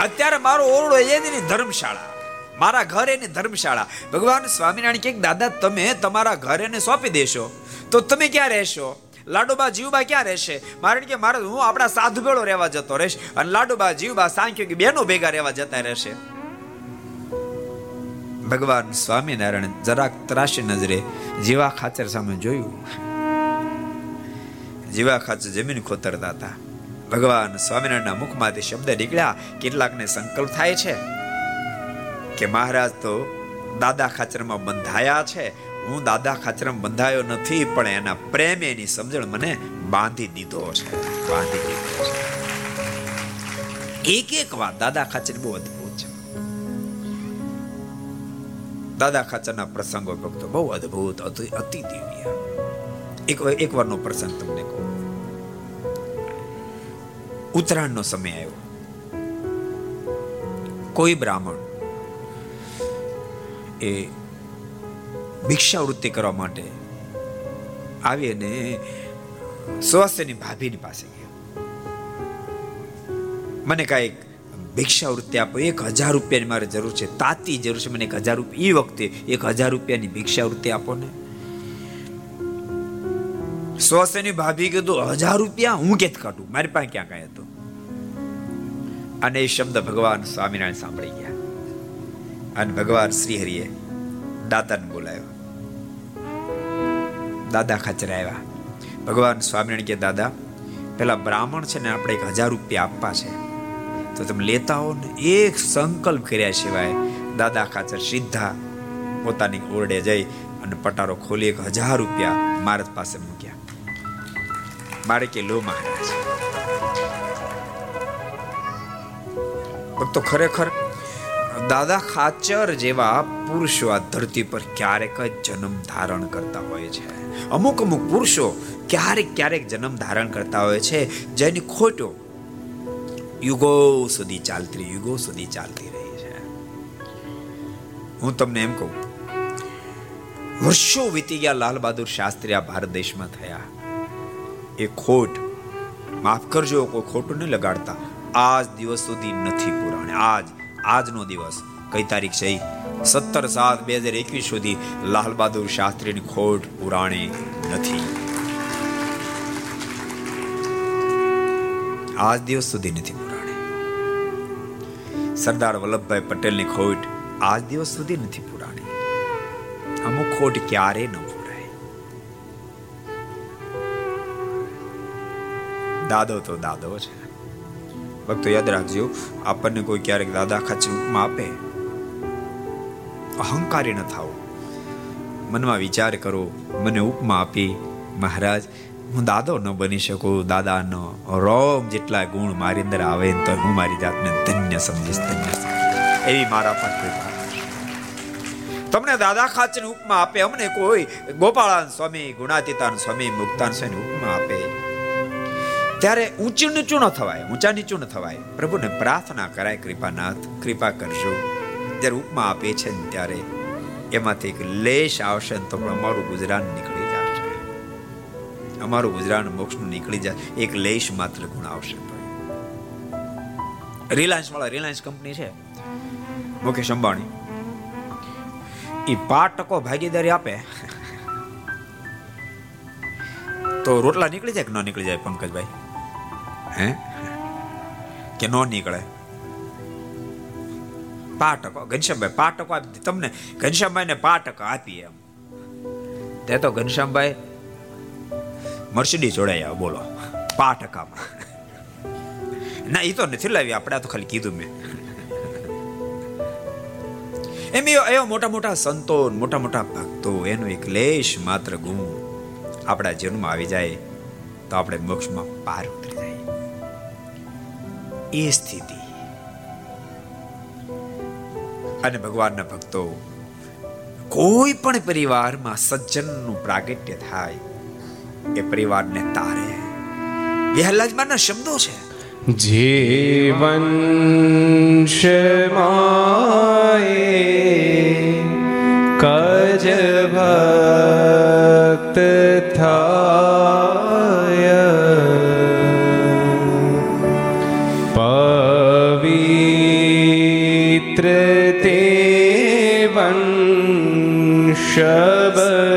અત્યારે મારો ઓરડો એની ધર્મશાળા. મારા ઘર એની ધર્મશાળા. ભગવાન સ્વામિનારાયણ કે, દાદા, તમે તમારા ઘર એને સોંપી દેશો. તો તમે ક્યાં રહેશો? લાડુબા જીવબા ક્યાં રહેશે? મારે કે, મારે, હું આપણા સાધુ ભેળો રહેવા જતો રહીશ. અને લાડુબા જીવબા સાંખ્યો કે, બેનો ભેગા રહેવા જતા રહેશે. ભગવાન સ્વામિનારાયણ જરાક ત્રાસી નજરે જીવા ખાચર સામે જોયું. જીવા ખાચર જમીન ખોતરતા હતા. ભગવાન સ્વામિનારાયણના મુખમાંથી શબ્દ નીકળ્યા. કેટલાકને સંકલ્પ થાય છે. કે મહારાજ, તો દાદા ખાચરમાં બંધાયા છે. હું દાદા ખાચરમાં બંધાયો નથી, પણ એના પ્રેમ એની સમજણ મને બાંધી દીધો છે. બાંધી દીધો છે. એક એક વાત દાદા ખાચર બહુ અદ્ભુત છે. દાદા ખાચરના પ્રસંગો ભક્તો બહુ અદ્ભુત, અતિ દિવ્ય. એક એક વારનો પ્રસંગ તમને કહું. ઉત્તરાયણનો સમય આવ્યો. કોઈ બ્રાહ્મણ એ ભિક્ષાવૃત્તિ કરવા માટે આવી અને સ્વાસ્થ્યની ભાભીની પાસે ગયો. મને કાંઈક ભિક્ષાવૃત્તિ આપો, એક હજાર રૂપિયાની મારે જરૂર છે, તાતી જરૂર છે, મને એક હજાર એ વખતે એક હજાર રૂપિયાની ભિક્ષાવૃત્તિ આપો ને. સ્વાસ્થ્યની ભાભી કીધું, હજાર રૂપિયા હું કેત કાઢું? મારી પાસે ક્યાં કાંઈ હતું? અને એ શબ્દ ભગવાન સ્વામિનારાયણ સાંભળી ગયા. અને ભગવાન શ્રીહરિએ દાદાને બોલાવ્યો દાદા ખાચર આવ્યા. ભગવાન સ્વામિનારાયણ કે દાદા, પેલા બ્રાહ્મણ છે ને આપણે એક હજાર રૂપિયા આપવા છે. તો તમે લેતા હો ને એક સંકલ્પ કર્યા સિવાય દાદા ખાચર સીધા પોતાની ઓરડે જઈ અને પટારો ખોલી એક હજાર રૂપિયા મારા પાસે મૂક્યા. મારે કે લો મહારાજ. ભક્તો ખરેખર દાદા ખાચર જેવા પુરુષો આ ધરતી પર ક્યારેક જ જન્મ ધારણ કરતા હોય છે. અમુક અમુક પુરુષો ક્યારેક ક્યારેક જન્મ ધારણ કરતા હોય છે, જેની ખોટો યુગો સુધી ચાલતી, યુગો સુધી ચાલતી રહી છે. હું તમને એમ કહું, વર્ષો વીતી ગયા લાલ બહાદુર શાસ્ત્રી આ ભારત દેશમાં થયા. એ ખોટ માફ કરજો, કોઈ ખોટું નહીં લગાડતા. આજ દિવસ સુધી નથી પુરાણે, આજ આજનો દિવસ કઈ તારીખ છે? સત્તર સાત બે હજાર એકવીસ સુધી લાલ બહાદુર શાસ્ત્રીની ખોટ પુરાણી નથી. આજ દિવસ સુધી નથી પુરાણી. સરદાર વલ્લભભાઈ પટેલની ખોટ આજ દિવસ સુધી નથી પુરાણી. અમુક ખોટ ક્યારે ન પુરાય. દાદો તો દાદો છે ભક્તો યાદ રાખજો, આપણને કોઈ ક્યારેક દાદા ખાચી ઉપમા આપે. અહંકારી ન થાવ મનમાં વિચાર કરો, મને ઉપમા આપી, મહારાજ, હું દાદો ન બની શકું, દાદાનો રોમ જેટલા ગુણ મારી અંદર આવે તો હું મારી જાતને ધન્ય સમજીશ, ધન્ય એવી મારા પર કૃપા. તમને દાદા ખાચર ઉપમા આપે, અમને કોઈ ગોપાળાન સ્વામી, ગુણાતીતાન સ્વામી, મુક્તાન સ્વામી ઉપમા આપે. ત્યારે ઊંચું નીચું ન થવાય, ઊંચા નીચું ન થવાય. પ્રભુને પ્રાર્થના કરાય કૃપાનાથ, કૃપા કરજો. જ્યારે ઉપમા આપે છે ને ત્યારે એમાંથી એક લેશ આવશે ને તો પણ અમારું ગુજરાન નીકળી જશે અમારું ગુજરાન મોક્ષનું નીકળી જાય. એક લેશ માત્ર ગુણ આવશે. રિલાયન્સ વાળા રિલાયન્સ કંપની છે. મુકેશ અંબાણી. એ પાંચ ટકો ભાગીદારી આપે. તો રોટલા નીકળી જાય કે ન નીકળી જાય, પંકજભાઈ? હે? કે ન નીકળે? પાટકો ઘનશ્યામભાઈ, પાટકો આપી તમને ઘનશ્યામભાઈ ને પાંચ ટકા આપીએ એમ. તે તો ઘનશ્યામભાઈ મર્સિડી જોડાયા બોલો. પાટકામાં. ટકામાં ના એ તો નથી લાવી આપણે તો ખાલી કીધું મેં. એમ એવા મોટા મોટા સંતો, મોટા મોટા ભક્તો, એનો એક લેશ માત્ર ગુણ. આપણા જીવનમાં આવી જાય તો આપણે મોક્ષમાં પાર ઉતરી જાય. એ સ્થિતિ અને ભગવાનના ભક્તો, કોઈ પણ પરિવારમાં સજ્જનનું પ્રાગટ્ય થાય, એ પરિવારને તારે. વિહલાજમાના શબ્દો છે. જીવન શમાએ કજ ભક્ત થાય શબ્દો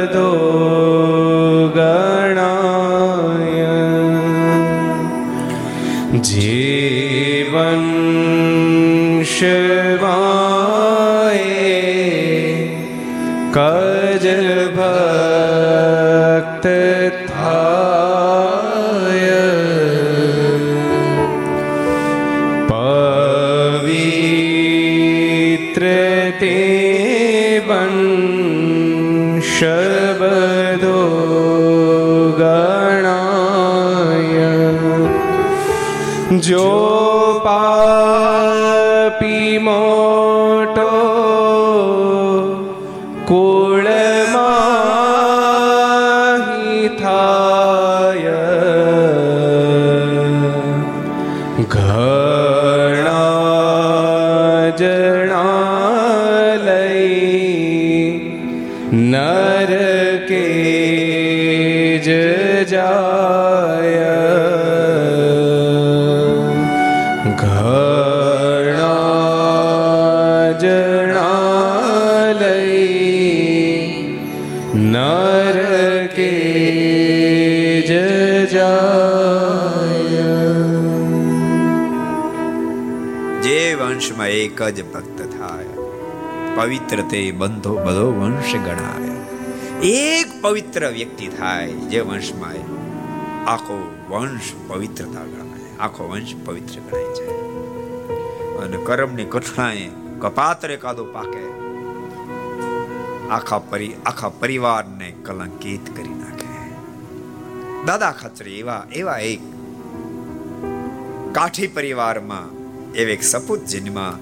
જો વંશમાં એક જ ભક્ત થાય પવિત્ર તે બંધો બધો વંશ ગણાય એક પવિત્ર વ્યક્તિ થાય જે વંશમાં આખો વંશ પવિત્રતા ગણાય આખો વંશ પવિત્ર ગણાય છે અને કર્મની કઠણાએ કપાત્ર એકાદો પાકે આખા પરી, આખા પરિવારને કલંકિત કરી નાખે. દાદા ખત્રી એવા એવા એક કાઠી પરિવારમાં, એવા એક સપૂત જન્મા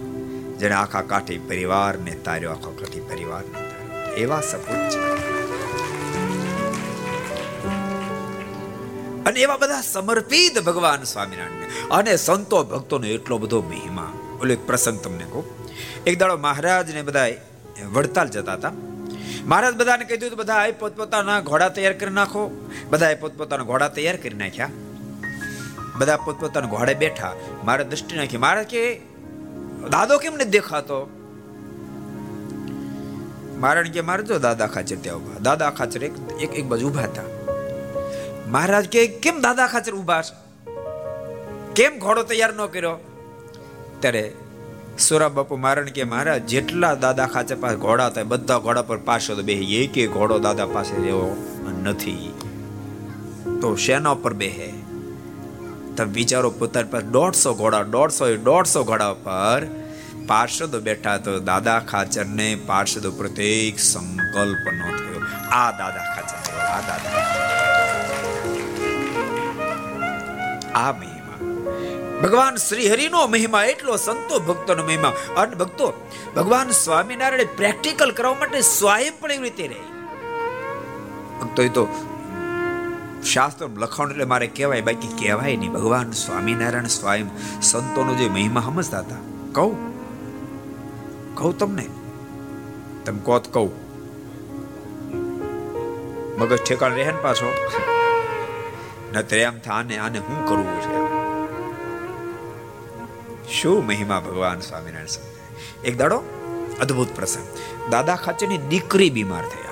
જેને આખા કાઠી પરિવારને તાર્યો, આખો કાઠી પરિવારને તાર્યો. એવા સપૂત અને એવા બધા સમર્પિત ભગવાન સ્વામિનારાયણ અને સંતો ભક્તોનો એટલો બધો મહિમા. ઓલો એક પ્રસંગ તમને કહું. એક દાડો મહારાજ ને બધા વડતાલ જતા હતા. મહારાજ બધાને કીધું દીધું બધા પોતપોતાના ઘોડા તૈયાર કરી નાખો. બધા પોતપોતાના ઘોડા તૈયાર કરી નાખ્યા. બધા પોતપોતાના ઘોડે બેઠા. મારે દ્રષ્ટિ નાખી. મારે કે, દાદો કેમ નથી દેખાતો? મારણ કે, મારે જો દાદા ખાચર ત્યાં ઊભા દાદા ખાચર એક એક બાજુ ઊભા હતા. મહારાજ કે, કેમ દાદા ખાચર ઊભા છે? કેમ ઘોડો તૈયાર ન કર્યો? ત્યારે સુરા બાપુ મારણ કે મહારાજ, જેટલા દાદા ખાચર પાસે ઘોડા હતા બધા ઘોડા પર પાછો તો બે, એક ઘોડો દાદા પાસે એવો નથી. તો શેના પર બેહે તમે વિચારો પોતાની પાસે દોઢસો ઘોડા, દોઢસો દોઢસો ઘોડા પર પાર્ષદો બેઠા તો દાદા ખાચરને પાર્ષદો પ્રત્યેક સંકલ્પ ન થયો. આ દાદા ખાચર આ દાદા આ મહિમા. ભગવાન શ્રી હરિનો મહિમા, એટલો સંતો ભક્તોનો મહિમા. અને ભક્તો, ભગવાન સ્વામિનારાયણ પ્રેક્ટિકલ કરવા માટે સ્વયં પણ એવી રીતે રહે. ભક્તો, એ તો શાસ્ત્ર લખાણ એટલે મારે કહેવાય, બાકી કહેવાય નહીં. ભગવાન સ્વામિનારાયણ સ્વયં સંતોનો જે મહિમા સમજતા હતા. કહું? કહું તમને? તમે કોત કહું? મગજ ઠેકાણ રહે ને પાછો. નતર એમ આને આને શું કરવું છે? શું મહિમા ભગવાન સ્વામિનારાયણ સમજાય એક દાડો અદ્ભુત પ્રસંગ. દાદા ખાચરની દીકરી બીમાર થયા.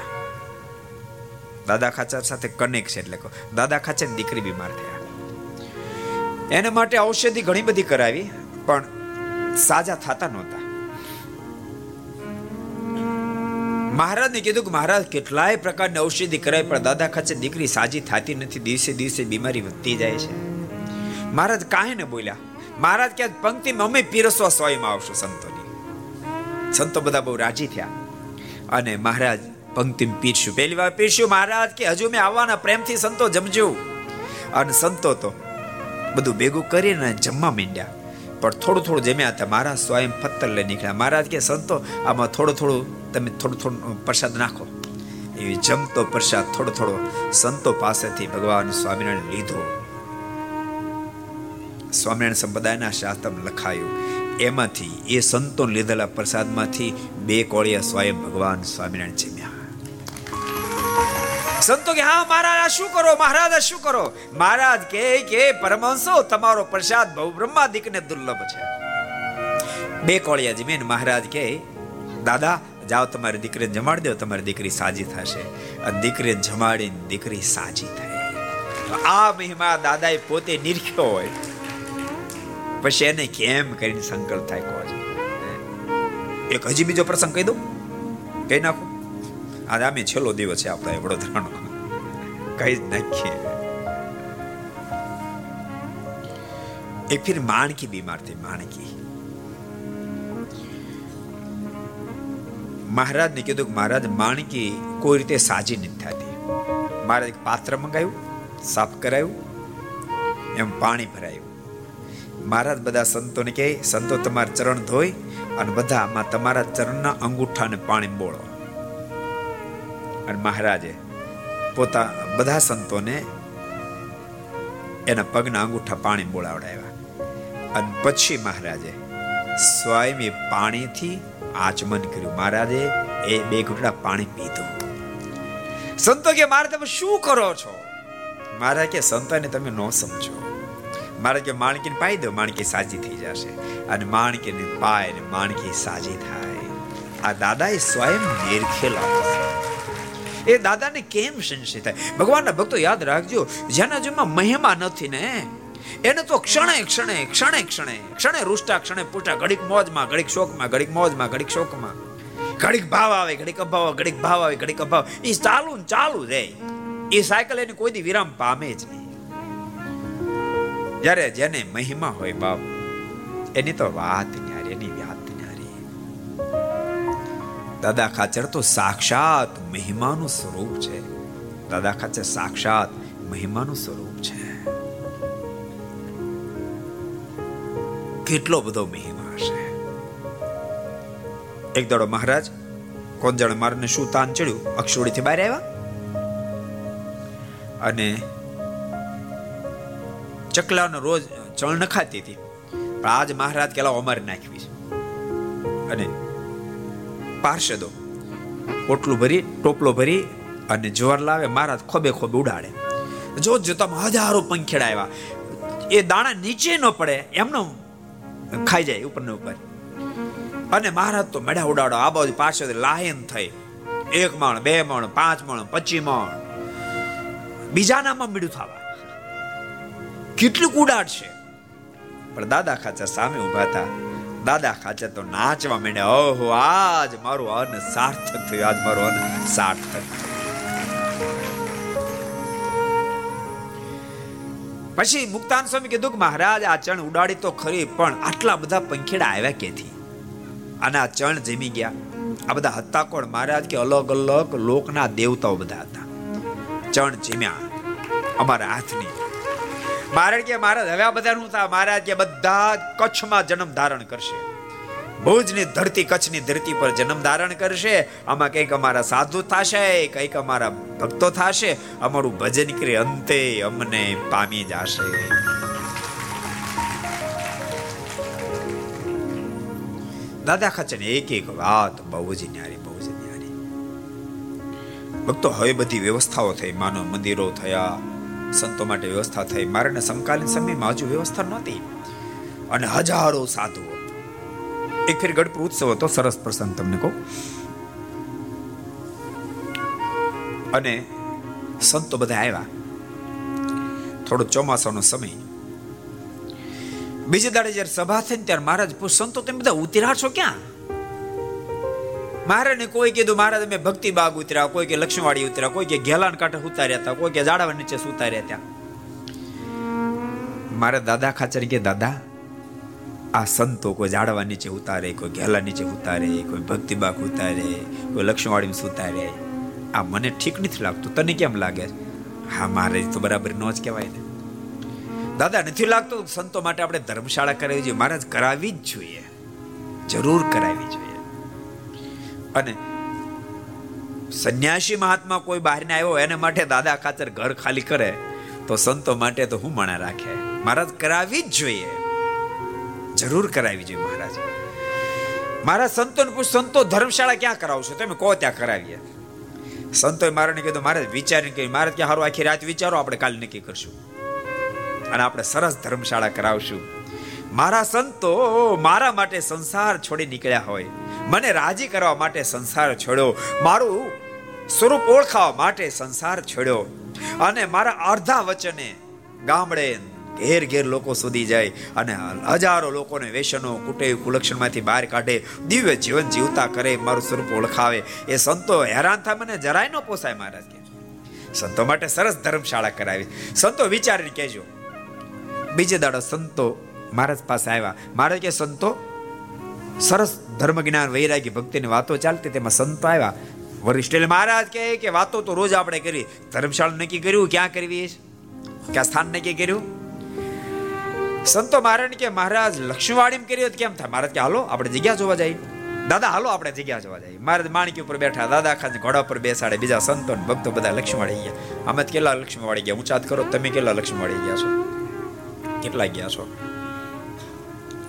દાદા ખાચર સાથે કનેક્ટ છે એટલે કહો. દાદા ખાચર દીકરી બીમાર થયા. એને માટે ઔષધિ ઘણી બધી કરાવી, પણ સાજા થતા નહોતા. મહારાજને કીધું કે મહારાજ, કેટલાય પ્રકારની ઔષધિ કરાય, પણ દાદા ખાચર દીકરી સાજી થતી નથી. દિવસે દિવસે બીમારી વધતી જાય છે. મહારાજ કાંઈ ને બોલ્યા. મહારાજ કે પંક્તિમાં અમે પીરસવા સ્વયં આવશું સંતોની. સંતો બધા બહુ રાજી થયા. અને મહારાજ પંક્તિ પીરશું પહેલી વાર પીરશું મહારાજ કે, હજુ મેં આવવાના પ્રેમથી સંતો જમજો. અને સંતો તો બધું ભેગું કરીને જમવા માંડ્યા. પણ થોડું થોડું જમ્યા હતા. મારા સ્વયં પથ્થર લઈ નીકળ્યા. મહારાજ કે, સંતો, આમાં થોડું થોડું તમે થોડું થોડું પ્રસાદ નાખો. એવી જમતો પ્રસાદ થોડો થોડો સંતો પાસેથી ભગવાન સ્વામિનારાયણ લીધો. સ્વામિનારાયણ સંપ્રદાયના શાસ્ત્રમાં લખાયું, એમાંથી એ સંતો લીધેલા પ્રસાદમાંથી બે કોળિયા સ્વયં ભગવાન સ્વામિનારાયણ જમ્યા સંતો કે, હા, મહારાજ શું કરો? મહારાજ શું કરો? મહારાજ કે કે, પરમહંસો, તમારો પ્રસાદ બહુ બ્રહ્માદિકને દુર્લભ છે. બે કોળિયા જમીન, મહારાજ કે દાદા, જાઓ તમારી દીકરીને જમાડી દો, તમારી દીકરી સાજી થશે. દીકરીને જમાડીને દીકરી સાજી થાય આ મહિમા દાદાએ પોતે નિરખ્યો હોય. પછી એને કેમ કરીને સંકલ્પ થાય કહો એક હજી બીજો પ્રસંગ કહી દઉં? કહી નાખો? આજે આમે છેલ્લો દિવસ છે આપણા વડોદરાનો. કહી જ નાખીએ. એક ફિર માણકી બીમાર થઈ, માણકી. મહારાજને કીધું કે મહારાજ, માણકી કોઈ રીતે સાજી નથી થતી. મહારાજ એક પાત્ર મંગાવ્યું સાફ કરાયું, એમ પાણી ભરાયું. મહારાજ બધા સંતોને કહે, સંતો તમારા ચરણ ધોઈ અને બધા આમાં તમારા ચરણના અંગૂઠાને પાણી બોળો. અને મહારાજે પોતા બધા સંતોને એના પગના અંગૂઠા પાણી બોળાવડાવ્યા. અને પછી મહારાજે સ્વયં પાણીથી આચમન કર્યું. મહારાજે એ બે ઘૂંટડા પાણી પીધું. સંતો કે, મારે તમે શું કરો છો? મારા કે, સંતોને તમે ન સમજો. મારે કે માણકીને પાઈ દો, માણકી સાજી થઈ જશે. અને માણકીને પાય ને માણકી સાજી થાય. આ દાદાએ સ્વયં નિરખેલા એ દાદાને કેમ સંશય થાય? ભગવાનના ભક્તો યાદ રાખજો, જેના જેમાં મહિમા નથી ને, એને તો ક્ષણે ક્ષણે ક્ષણે ક્ષણે ક્ષણે રૂષ્ટા, ક્ષણે પૂટા, ઘડીક મોજમાં, ઘડીક શોકમાં, ઘડીક મોજમાં, ઘડીક શોકમાં. ઘડીક ભાવ આવે, ઘડીક અભાવ આવે, ઘડીક ભાવ આવે, ઘડીક અભાવ એ ચાલુ ચાલુ રે. એ સાયકલ એને કોઈ દી વિરામ પામે જ નહીં. જ્યારે જેને મહિમા હોય બાપ, એની તો વાત ન્યારી, એની વાત ન્યારી. દાદા ખાચર તો સાક્ષાત મહિમાનું સ્વરૂપ છે. દાદા ખાચર સાક્ષાત મહિમાનું સ્વરૂપ છે. કેટલો બધો મહિમા હશે. એક દાડો મહારાજ, કોણ જાણે મારને શું તાન ચડ્યું? અક્ષોડીથી બહાર આવ્યા? અને ચકલાનો રોજ ચણ નખાતી હતી. પણ આજ મહારાજ કેલા અમારે નાખવી છે. અને પાર્ષદો પોટલું ભરી, ટોપલો ભરી અને જોર લાવે, મહારાજ ખોબે ખોબે ઉડાડે. જો જોતામાં હજારો પંખેડા આવ્યા. એ દાણા નીચે ન પડે, એમનો ખાઈ જાય ઉપર ને ઉપર. અને મહારાજ તો મેળા ઉડાડો, આ બાજુ પાછળ લાયન થઈ. એક મણ, બે મણ, પાંચ મણ, પચી મણ. બીજાનામાં મીડું થવા. કેટલું ઉડાડશે પણ દાદા ખાચર સામે ઊભા હતા. દાદા ખાચર તો નાચવા માંડ્યા. ઓહો, આજ મારું અન્ન સાર્થક થયું. આજ મારું અન્ન સાર્થક પછી મુક્તાન સ્વામી કીધું કે, મહારાજ, આ ચણ ઉડાડી તો ખરી, પણ આટલા બધા પંખેડા આવ્યા કેથી અને આ ચણ જમી ગયા. આ બધા હતા કોણ મહારાજ કે અલગ અલગ લોકના દેવતાઓ બધા હતા. ચણ જીમ્યા અમારા હાથની. મહારાજ કે મહારાજ હવે આ બધાનું થા, મહારાજ કે બધા કચ્છમાં જન્મ ધારણ કરશે. ભુજની ધરતી કચ્છની ધરતી પર જન્મ ધારણ કરશે. આમાં કંઈક અમારા સાધુ થશે, કંઈક અમારા ભક્તો થશે. અમારું ભજન કરી, અંતે અમને પામી જશે. દાદા ખચન, એક એક વાત બહુ જ ન્યારી, બહુ જ ન્યારી. ભક્તો હવે બધી વ્યવસ્થાઓ થઈ માનવ મંદિરો થયા સંતો માટે વ્યવસ્થા થઈ. મારાને સમકાલીન સમયમાં હજુ વ્યવસ્થા નહોતી. અને હજારો સાધુઓ. એક ફેર ગઢપુર ઉત્સવ હતો, સરસ પ્રસંગ તમને કહું. અને સંતો બધા આવ્યા. થોડો ચોમાસાનો સમય. બીજે દાડે જ્યારે સભા થઈ ત્યારે મહારાજ પૂછ સંતો, તમે બધા ઉતર્યા છો ક્યાં? મહારાજને કોઈ કીધું મહારાજ અમે ભક્તિ બાગ ઉતર્યા, કોઈ કે લક્ષ્મીવાડી ઉતર્યા, કોઈ કે ઘેલાન કાંઠે ઉતાર્યા હતા, કોઈ કે જાડવા નીચે સુતાર્યા હતા. મારા દાદા ખાચર કે, દાદા, આ સંતો કોઈ જાડવા નીચે ઉતારે, કોઈ ઘેલા નીચે ઉતારે, કોઈ ભક્તિ બાગ ઉતારે, કોઈ લક્ષ્મીવાડી સુતારે. આ મને ઠીક નથી લાગતું. તને કેમ લાગે? હા, મારે તો બરાબર નો જ કહેવાય ને. દાદા, નથી લાગતું? સંતો માટે આપણે ધર્મશાળા કરાવી જોઈએ. મહારાજ, કરાવી જ જોઈએ. જરૂર કરાવી જોઈએ. અને સંન્યાસી મહાત્મા કોઈ બહાર ને આવ્યો એના માટે દાદા ખાતર ઘર ખાલી કરે, તો સંતો માટે તો હું મણા રાખે? મહારાજ કરાવી જ જોઈએ. જરૂર કરાવી જોઈએ મહારાજ. મારા સંતોને પૂછ, સંતો ધર્મશાળા ક્યાં કરાવશો? તમે કહો ત્યાં કરાવીએ. સંતોએ મારાને કીધું મારે વિચારીને કહ્યું મારે ત્યાં હારું, આખી રાત વિચારો, આપણે કાલ નક્કી કરશું. અને આપણે સરસ ધર્મશાળા કરાવશું. મારા સંતો મારા માટે સંસાર છોડી નીકળ્યા હોય. મને રાજી કરવા માટે સંસાર છોડ્યો મારું સ્વરૂપ ઓળખાવા માટે સંસાર છોડ્યો અને મારા અર્ધા વચને ગામડે ઘેર ઘેર લોકો સુધી જાય અને હજારો લોકોને વેસનો કુટે કુલક્ષણમાંથી બહાર કાઢે, દિવ્ય જીવન જીવતા કરે, મારું સ્વરૂપ ઓળખાવે. એ સંતો હેરાન થાય, મને જરાય ન પોસાય મહારાજ કે. સંતો માટે સરસ ધર્મશાળા કરાવી. સંતો વિચારીને કહેજો, બીજે દાડો સંતો મહારાજ પાસે આવ્યા. મહારાજ કે સંતો સરસ ધર્મ જ્ઞાન વૈરાગી ભક્તિની વાતો ચાલતી તેમાં સંતો આવ્યા. વરિષ્ઠ મહારાજ કહે કે વાતો તો રોજ આપણે કરી. ધર્મશાળા નક્કી કર્યું, ક્યાં કરવી ક્યાં સ્થાન નક્કી કર્યું? સંતો મહારાજ કે મહારાજ લક્ષ્મીવાડી કર્યું કેમ થાય? મહારાજ કે, હાલો, આપણે જગ્યા જોવા જઈએ. દાદા, હાલો, આપણે જગ્યા જોવા જઈએ. મહારાજ માણકી ઉપર બેઠા, દાદા ખાન ઘોડા પર બેસાડે, બીજા સંતો ભક્તો બધા લક્ષ્મીવાડી ગયા. અમે કેટલા લક્ષ્મીવાડી ગયા? ઊંચાત કરો, તમે કેટલા લક્ષ્મીવાડી ગયા છો? કેટલા ગયા છો?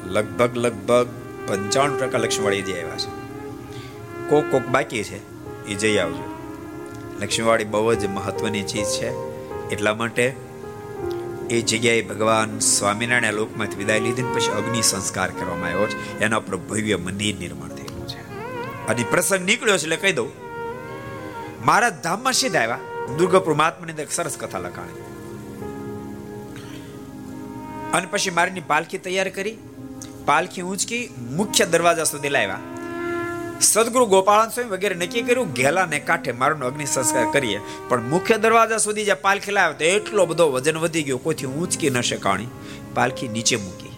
લગભગ લગભગ પંચાણું ટકા લક્ષ્મીવાડી જઈ આવ્યા છે. કોક કોક બાકી છે, એ જઈ આવજો. લક્ષ્મીવાળી બહુ જ મહત્વની ચીજ છે. એટલા માટે એ જગ્યાએ ભગવાન સ્વામિનારાયણ લોકમાંથી વિદાય લીધી પછી અગ્નિ સંસ્કાર કરવામાં આવ્યો છે. એના પર ભવ્ય મંદિર નિર્માણ થયેલું છે. અને પ્રસંગ નીકળ્યો છે એટલે કહી દઉં. મારા ધામમાં સીધા આવ્યા. દુર્ગાપુર મહાત્માની અંદર સરસ કથા લખાણી. અને પછી મારીની પાલખી તૈયાર કરી. પાલખી ઊંચકી મુખ્ય દરવાજા સુધી લાવ્યા. સદગુરુ ગોપાળન સ્વામી વગેરે નક્કી કર્યું ઘેલાને કાંઠે મારનો અગ્નિ સંસ્કાર કરીએ. પણ મુખ્ય દરવાજા સુધી જે પાલખી લાવ્યો તો એટલો બધો વજન વધી ગયો, કોઈથી ઊંચકી ન શકાણી. પાલખી નીચે મૂકી.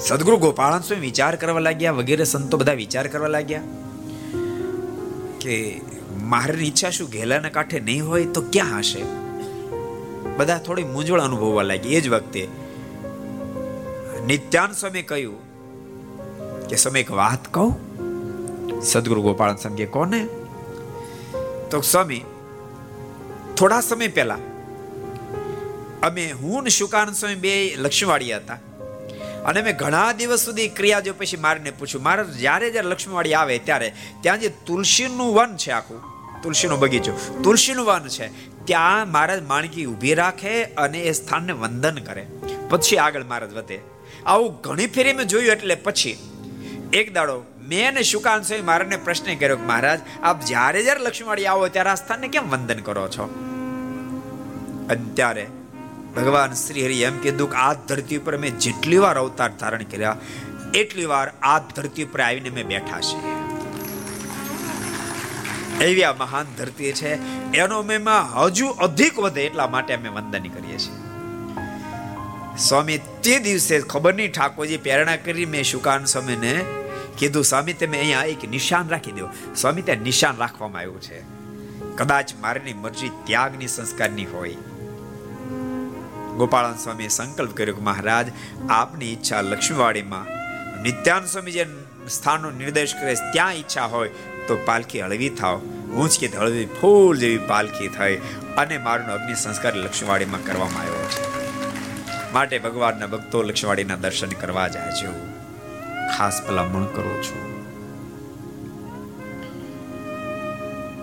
સદગુરુ ગોપાળન સ્વામી વિચાર કરવા લાગ્યા, વગેરે સંતો બધા વિચાર કરવા લાગ્યા કે મારી ઈચ્છા શું ઘેલાના કાંઠે નહીં હોય તો ક્યાં હશે? બધા થોડી મૂંઝવણ અનુભવવા લાગી એ જ વખતે નિત્યાન સ્વામી કહ્યું કે સમય એક વાત કહું? સદગુરુ ગોપાલ સ્વામી કોને? તો સ્વામી, થોડા સમય પહેલા અમે હું ને શુકાનંદ સ્વામી બે લક્ષ્મીવાડી હતા. અને મેં ઘણા દિવસ સુધી ક્રિયા જો પછી મારીને પૂછ્યું મારે જ્યારે જ્યારે લક્ષ્મીવાડી આવે ત્યારે ત્યાં જે તુલસીનું વન છે આખું, તુલસીનો બગીચો, તુલસીનું વન છે, ત્યાં મહારાજ માણકી ઊભી રાખે અને એ સ્થાનને વંદન કરે. પછી આગળ મહારાજ વધે. આવું ઘણી ફેરી મેં જોયું એટલે પછી એક દાડો મેં અને શુકાન સ્વામી મહારાજને પ્રશ્ન કર્યો કે મહારાજ, આપ જ્યારે જ્યારે લક્ષ્મીવાડી આવો ત્યારે આ સ્થાનને કેમ વંદન કરો છો? અત્યારે ભગવાન શ્રી હરિ એમ કીધું કે આ ધરતી ઉપર મેં જેટલી વાર અવતાર ધારણ કર્યા, એટલી વાર આ ધરતી ઉપર આવીને મેં બેઠા છે એવી આ મહાન ધરતી છે, એનો મેમાં હજુ અધિક વધે એટલા માટે અમે વંદન કરીએ છીએ. સ્વામી, તે દિવસે ખબર નહીં ઠાકોરજી પ્રેરણા કરી, મેં શુકાન સ્વામીને કીધું, સ્વામી, તમે અહીંયા એક નિશાન રાખી દો. સ્વામી, ત્યાં નિશાન રાખવામાં આવ્યું છે. કદાચ મારની મરજી ત્યાગની સંસ્કારની હોય. ગોપાળન સ્વામીએ સંકલ્પ કર્યો કે, મહારાજ, આપની ઈચ્છા લક્ષ્મીવાડીમાં નિત્યાન સ્વામી જે સ્થાનનો નિર્દેશ કરે, ત્યાં ઈચ્છા હોય તો પાલખી હળવી થાવ. ઊંચકી હળવી, ફૂલ જેવી પાલખી થઈ અને મારનો અગ્નિ સંસ્કાર લક્ષ્મીવાડીમાં કરવામાં આવ્યો છે. માટે ભગવાનના ભક્તો લક્ષ્મીવાડીના દર્શન કરવા જાય છે. ખાસ ભલામણ કરું છું.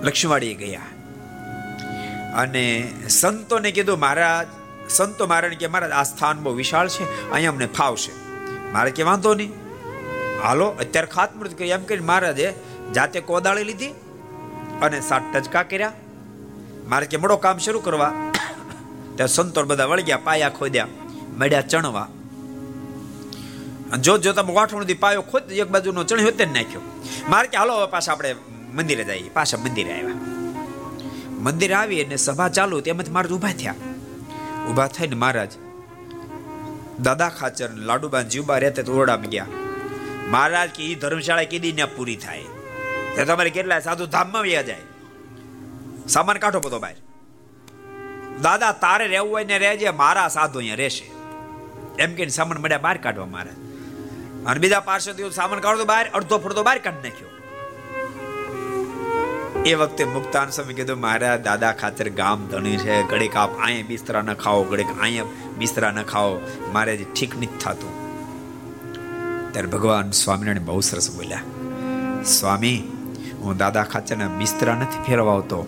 લક્ષ્મીવાડીએ ગયા. અને સંતોને કીધું, મહારાજ, સંતો મારાને કે મહારાજ, આ સ્થાન બહુ વિશાળ છે, અહીંયા અમને ફાવશે. મારે કે, વાંધો નહીં. હાલો, અત્યારે ખાતમૃત કરી. એમ કરીને મહારાજે જાતે કોદાળી લીધી અને સાત ટચકા કર્યા. મારે કે મોડો કામ શરૂ કરવા. ત્યાં સંતો બધા વળગ્યા, પાયા ખોદ્યા. મળ્યા ચણવા. જોત જોતા વાઠોણથી પાયો ખોદ એક બાજુનો ચણી હોતે નાખ્યો. મારે કે હાલો પાછા આપણે મંદિરે જઈએ. પાછા મંદિરે આવ્યા. મંદિરે આવી અને સભા ચાલુ તેમાંથી મારે ઊભા થયા. ઊભા થઈને મહારાજ દાદા ખાચર લાડુબા જીવબા રહેતે ઓરડામાં ગયા. મહારાજ કે એ ધર્મશાળા કીધી ને પૂરી થાય. તે તમારે કેટલા સાધુ ધામમાં વ્યા જાય? સામાન કાઢો બધો બહાર. દાદા તારે રહેવું હોય ને રહેજે, મારા સાધુ અહીંયા રહેશે. એમ કે સામાન મળ્યા બહાર કાઢવા મારે. અને બીજા પાર્ષદીઓ સામાન કાઢો બહાર, અડધો ફરતો બહાર કાઢી નાખ્યો. એ વખતે મુક્તાન સમય કીધું મારા દાદા ખાતર ગામ ધણી છે. ઘડીક આપ અહીંયા બિસ્તરા ન ખાઓ, ઘડીક અહીંયા બિસ્તરા ન ખાઓ. મારે ઠીક નથી થતું. ત્યારે ભગવાન સ્વામિનારાયણ બહુ સરસ બોલ્યા, સ્વામી, હું દાદા ખાચરના બિસ્તરા નથી ફેરવાવતો,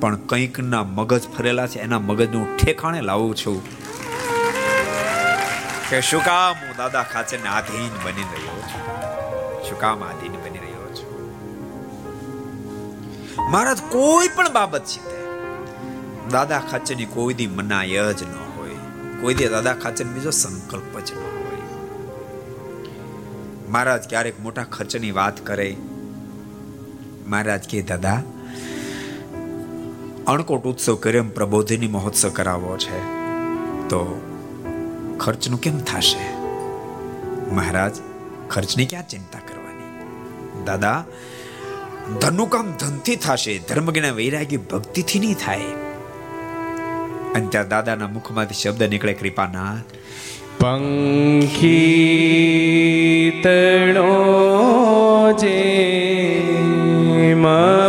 પણ કંઈકના મગજ ફરેલા છે. એના મગજનું ઠેકાણે લાવું છું. કે શું કામ? હું દાદા ખાચરને આધીન બની રહ્યો છું. શું કામ આધીન બની રહ્યો છું? મહારાજ કોઈ પણ બાબત છે તે દાદા ખાચરની કોઈ દી મનાય જ ન હોય. કોઈ દી દાદા ખાચર બીજો સંકલ્પ જ ન હોય. મહારાજ ક્યારેક મોટા ખર્ચની વાત કરે. મહારાજ કે દાદા, અણકોટ ઉત્સવ કર્યો પ્રબોધિની મહોત્સવ કરાવવો છે. તો ખર્ચનું કેમ થશે? મહારાજ, ખર્ચની ક્યાં ચિંતા કરવાની? દાદા, ધનનું કામ ધનથી થશે ધર્મજ્ઞા વૈરાગી ભક્તિથી નહીં થાય. અને ત્યાં દાદાના મુખમાંથી શબ્દ નીકળે, કૃપાનાથ. પંખીતણો જે ભરાય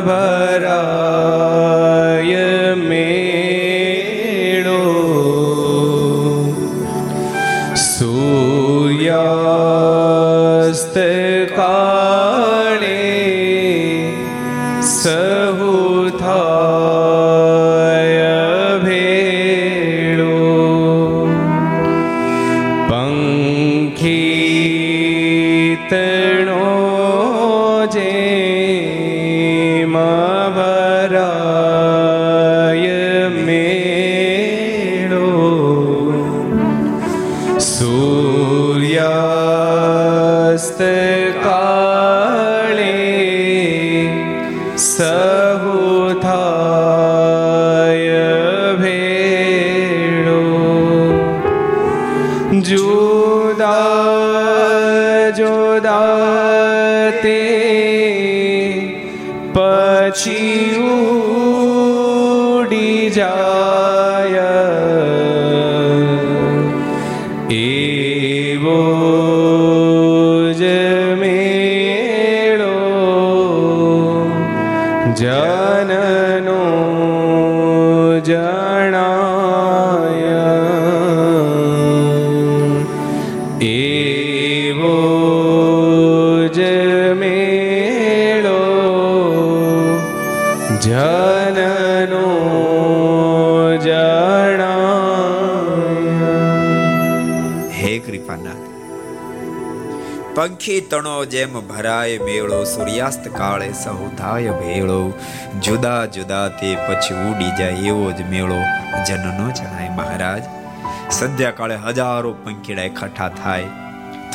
જેમ ભરાય મેળો, સૂર્યાસ્ત કાળે સહુ થાય ભેળો. જુદા જુદા તે પછી ઉડી જાય એવો જ મેળો. જનનો જણાય મહારાજ. સંધ્યા કાળે હજારો પંખીડા એકઠા થાય.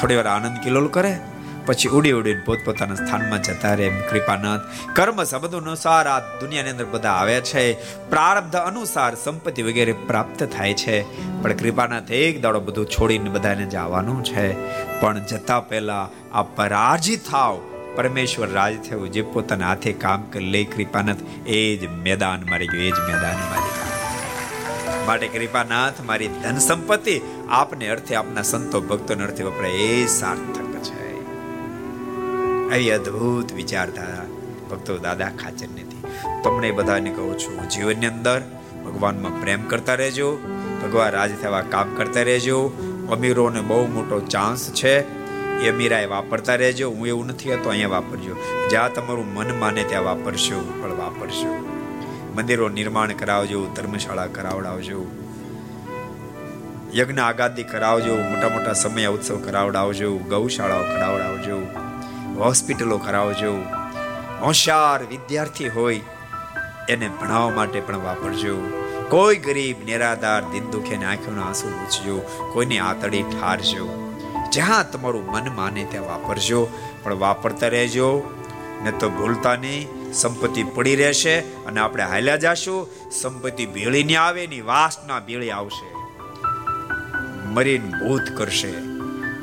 થોડી વાર આનંદ કિલોલ કરે, પછી ઉડી ઉડીને પોતપોતાના સ્થાનમાં જતા રહે કૃપાનાથ. કર્મ સંબંધ અનુસાર આ દુનિયાની અંદર બધા આવે છે. પ્રારબ્ધ અનુસાર સંપત્તિ વગેરે પ્રાપ્ત થાય છે. પણ કૃપાનાથ એક દાડો બધું છોડીને બધાને જવાનું છે. પણ જતા પહેલા આ પરાજિત થાવ. પરમેશ્વર રાજ થયું, જે પોતાના હાથે કામ કરી લે, કૃપાનાથ, એ જ મેદાન મારી ગયું, એ જ મેદાન મારી ગયું. માટે કૃપાનાથ, મારી ધન સંપત્તિ આપને અર્થે, આપના સંતો ભક્તોને અર્થે વપરાય, એ સાર્થક છે. આવી અદ્ભુત વિચારધારા ભક્તો દાદા ખાચર નથી. તમને બધાને કહું છું, જીવનની અંદર ભગવાનમાં પ્રેમ કરતા રહેજો ભગવાન રાજ થવા કામ કરતા રહેજો. અમીરોને બહુ મોટો ચાન્સ છે. એ અમીરાએ વાપરતા રહેજો. હું એવું નથી કહેતો, અહીંયા વાપરજો. જ્યાં તમારું મન માને ત્યાં વાપરશો પણ વાપરશો. મંદિરો નિર્માણ કરાવજો, ધર્મશાળા કરાવડાવજો. યજ્ઞ આગાદી કરાવજો, મોટા મોટા સમય ઉત્સવ કરાવડાવજો, ગૌશાળાઓ કરાવડાવજો, હોસ્પિટલો કરાવજો. હોશિયાર વિદ્યાર્થી હોય, એને ભણાવવા માટે પણ વાપરજો. કોઈ ગરીબ, નિરાધાર દિન દુખે આંખોના આંસુ લૂછજો કોઈને આતડી ઠારજો. જ્યાં તમારું મન માને ત્યાં વાપરજો, પણ વાપરતા રહેજો. ને તો ભૂલતા નહીં સંપત્તિ પડી રહેશે અને આપણે હાલ્યા જાશું. સંપત્તિ ભેળી ને આવે ની વાસના ભેળી આવશે. મરીન ભૂત કરશે.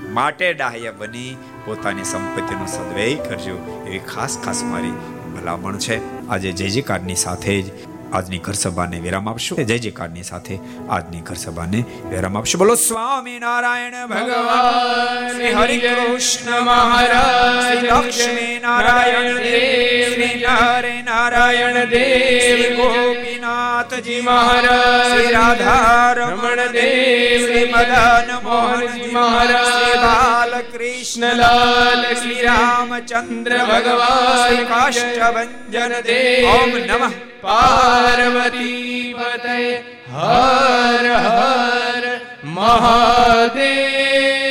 માટે ડાહ્ય બની પોતાની સંપત્તિનો સદવ્યય કરજો. એવી ખાસ ખાસ મારી ભલામણ છે. આજે જય જયકારની સાથે જ આજની ઘર સભાને વિરામ આપશો જય જયકારની સાથે આજની ઘર સભાને વિરામ આપશો. બોલો, સ્વામી નારાયણ ભગવાન હરિ કૃષ્ણ મહારાજ લક્ષ્મી નારાયણ દેવ નારે નારાયણ દેવ, ગોપીનાથજી મહારાજ રાધા રમણ દેવ મદન મોહનજી મહારાજ લાલ કૃષ્ણ લાલ શ્રી રામચંદ્ર ભગવાન કાષ્ટભન દેવ ઓમ નમઃ પાર્વતી પતય હર હર મહાદેવ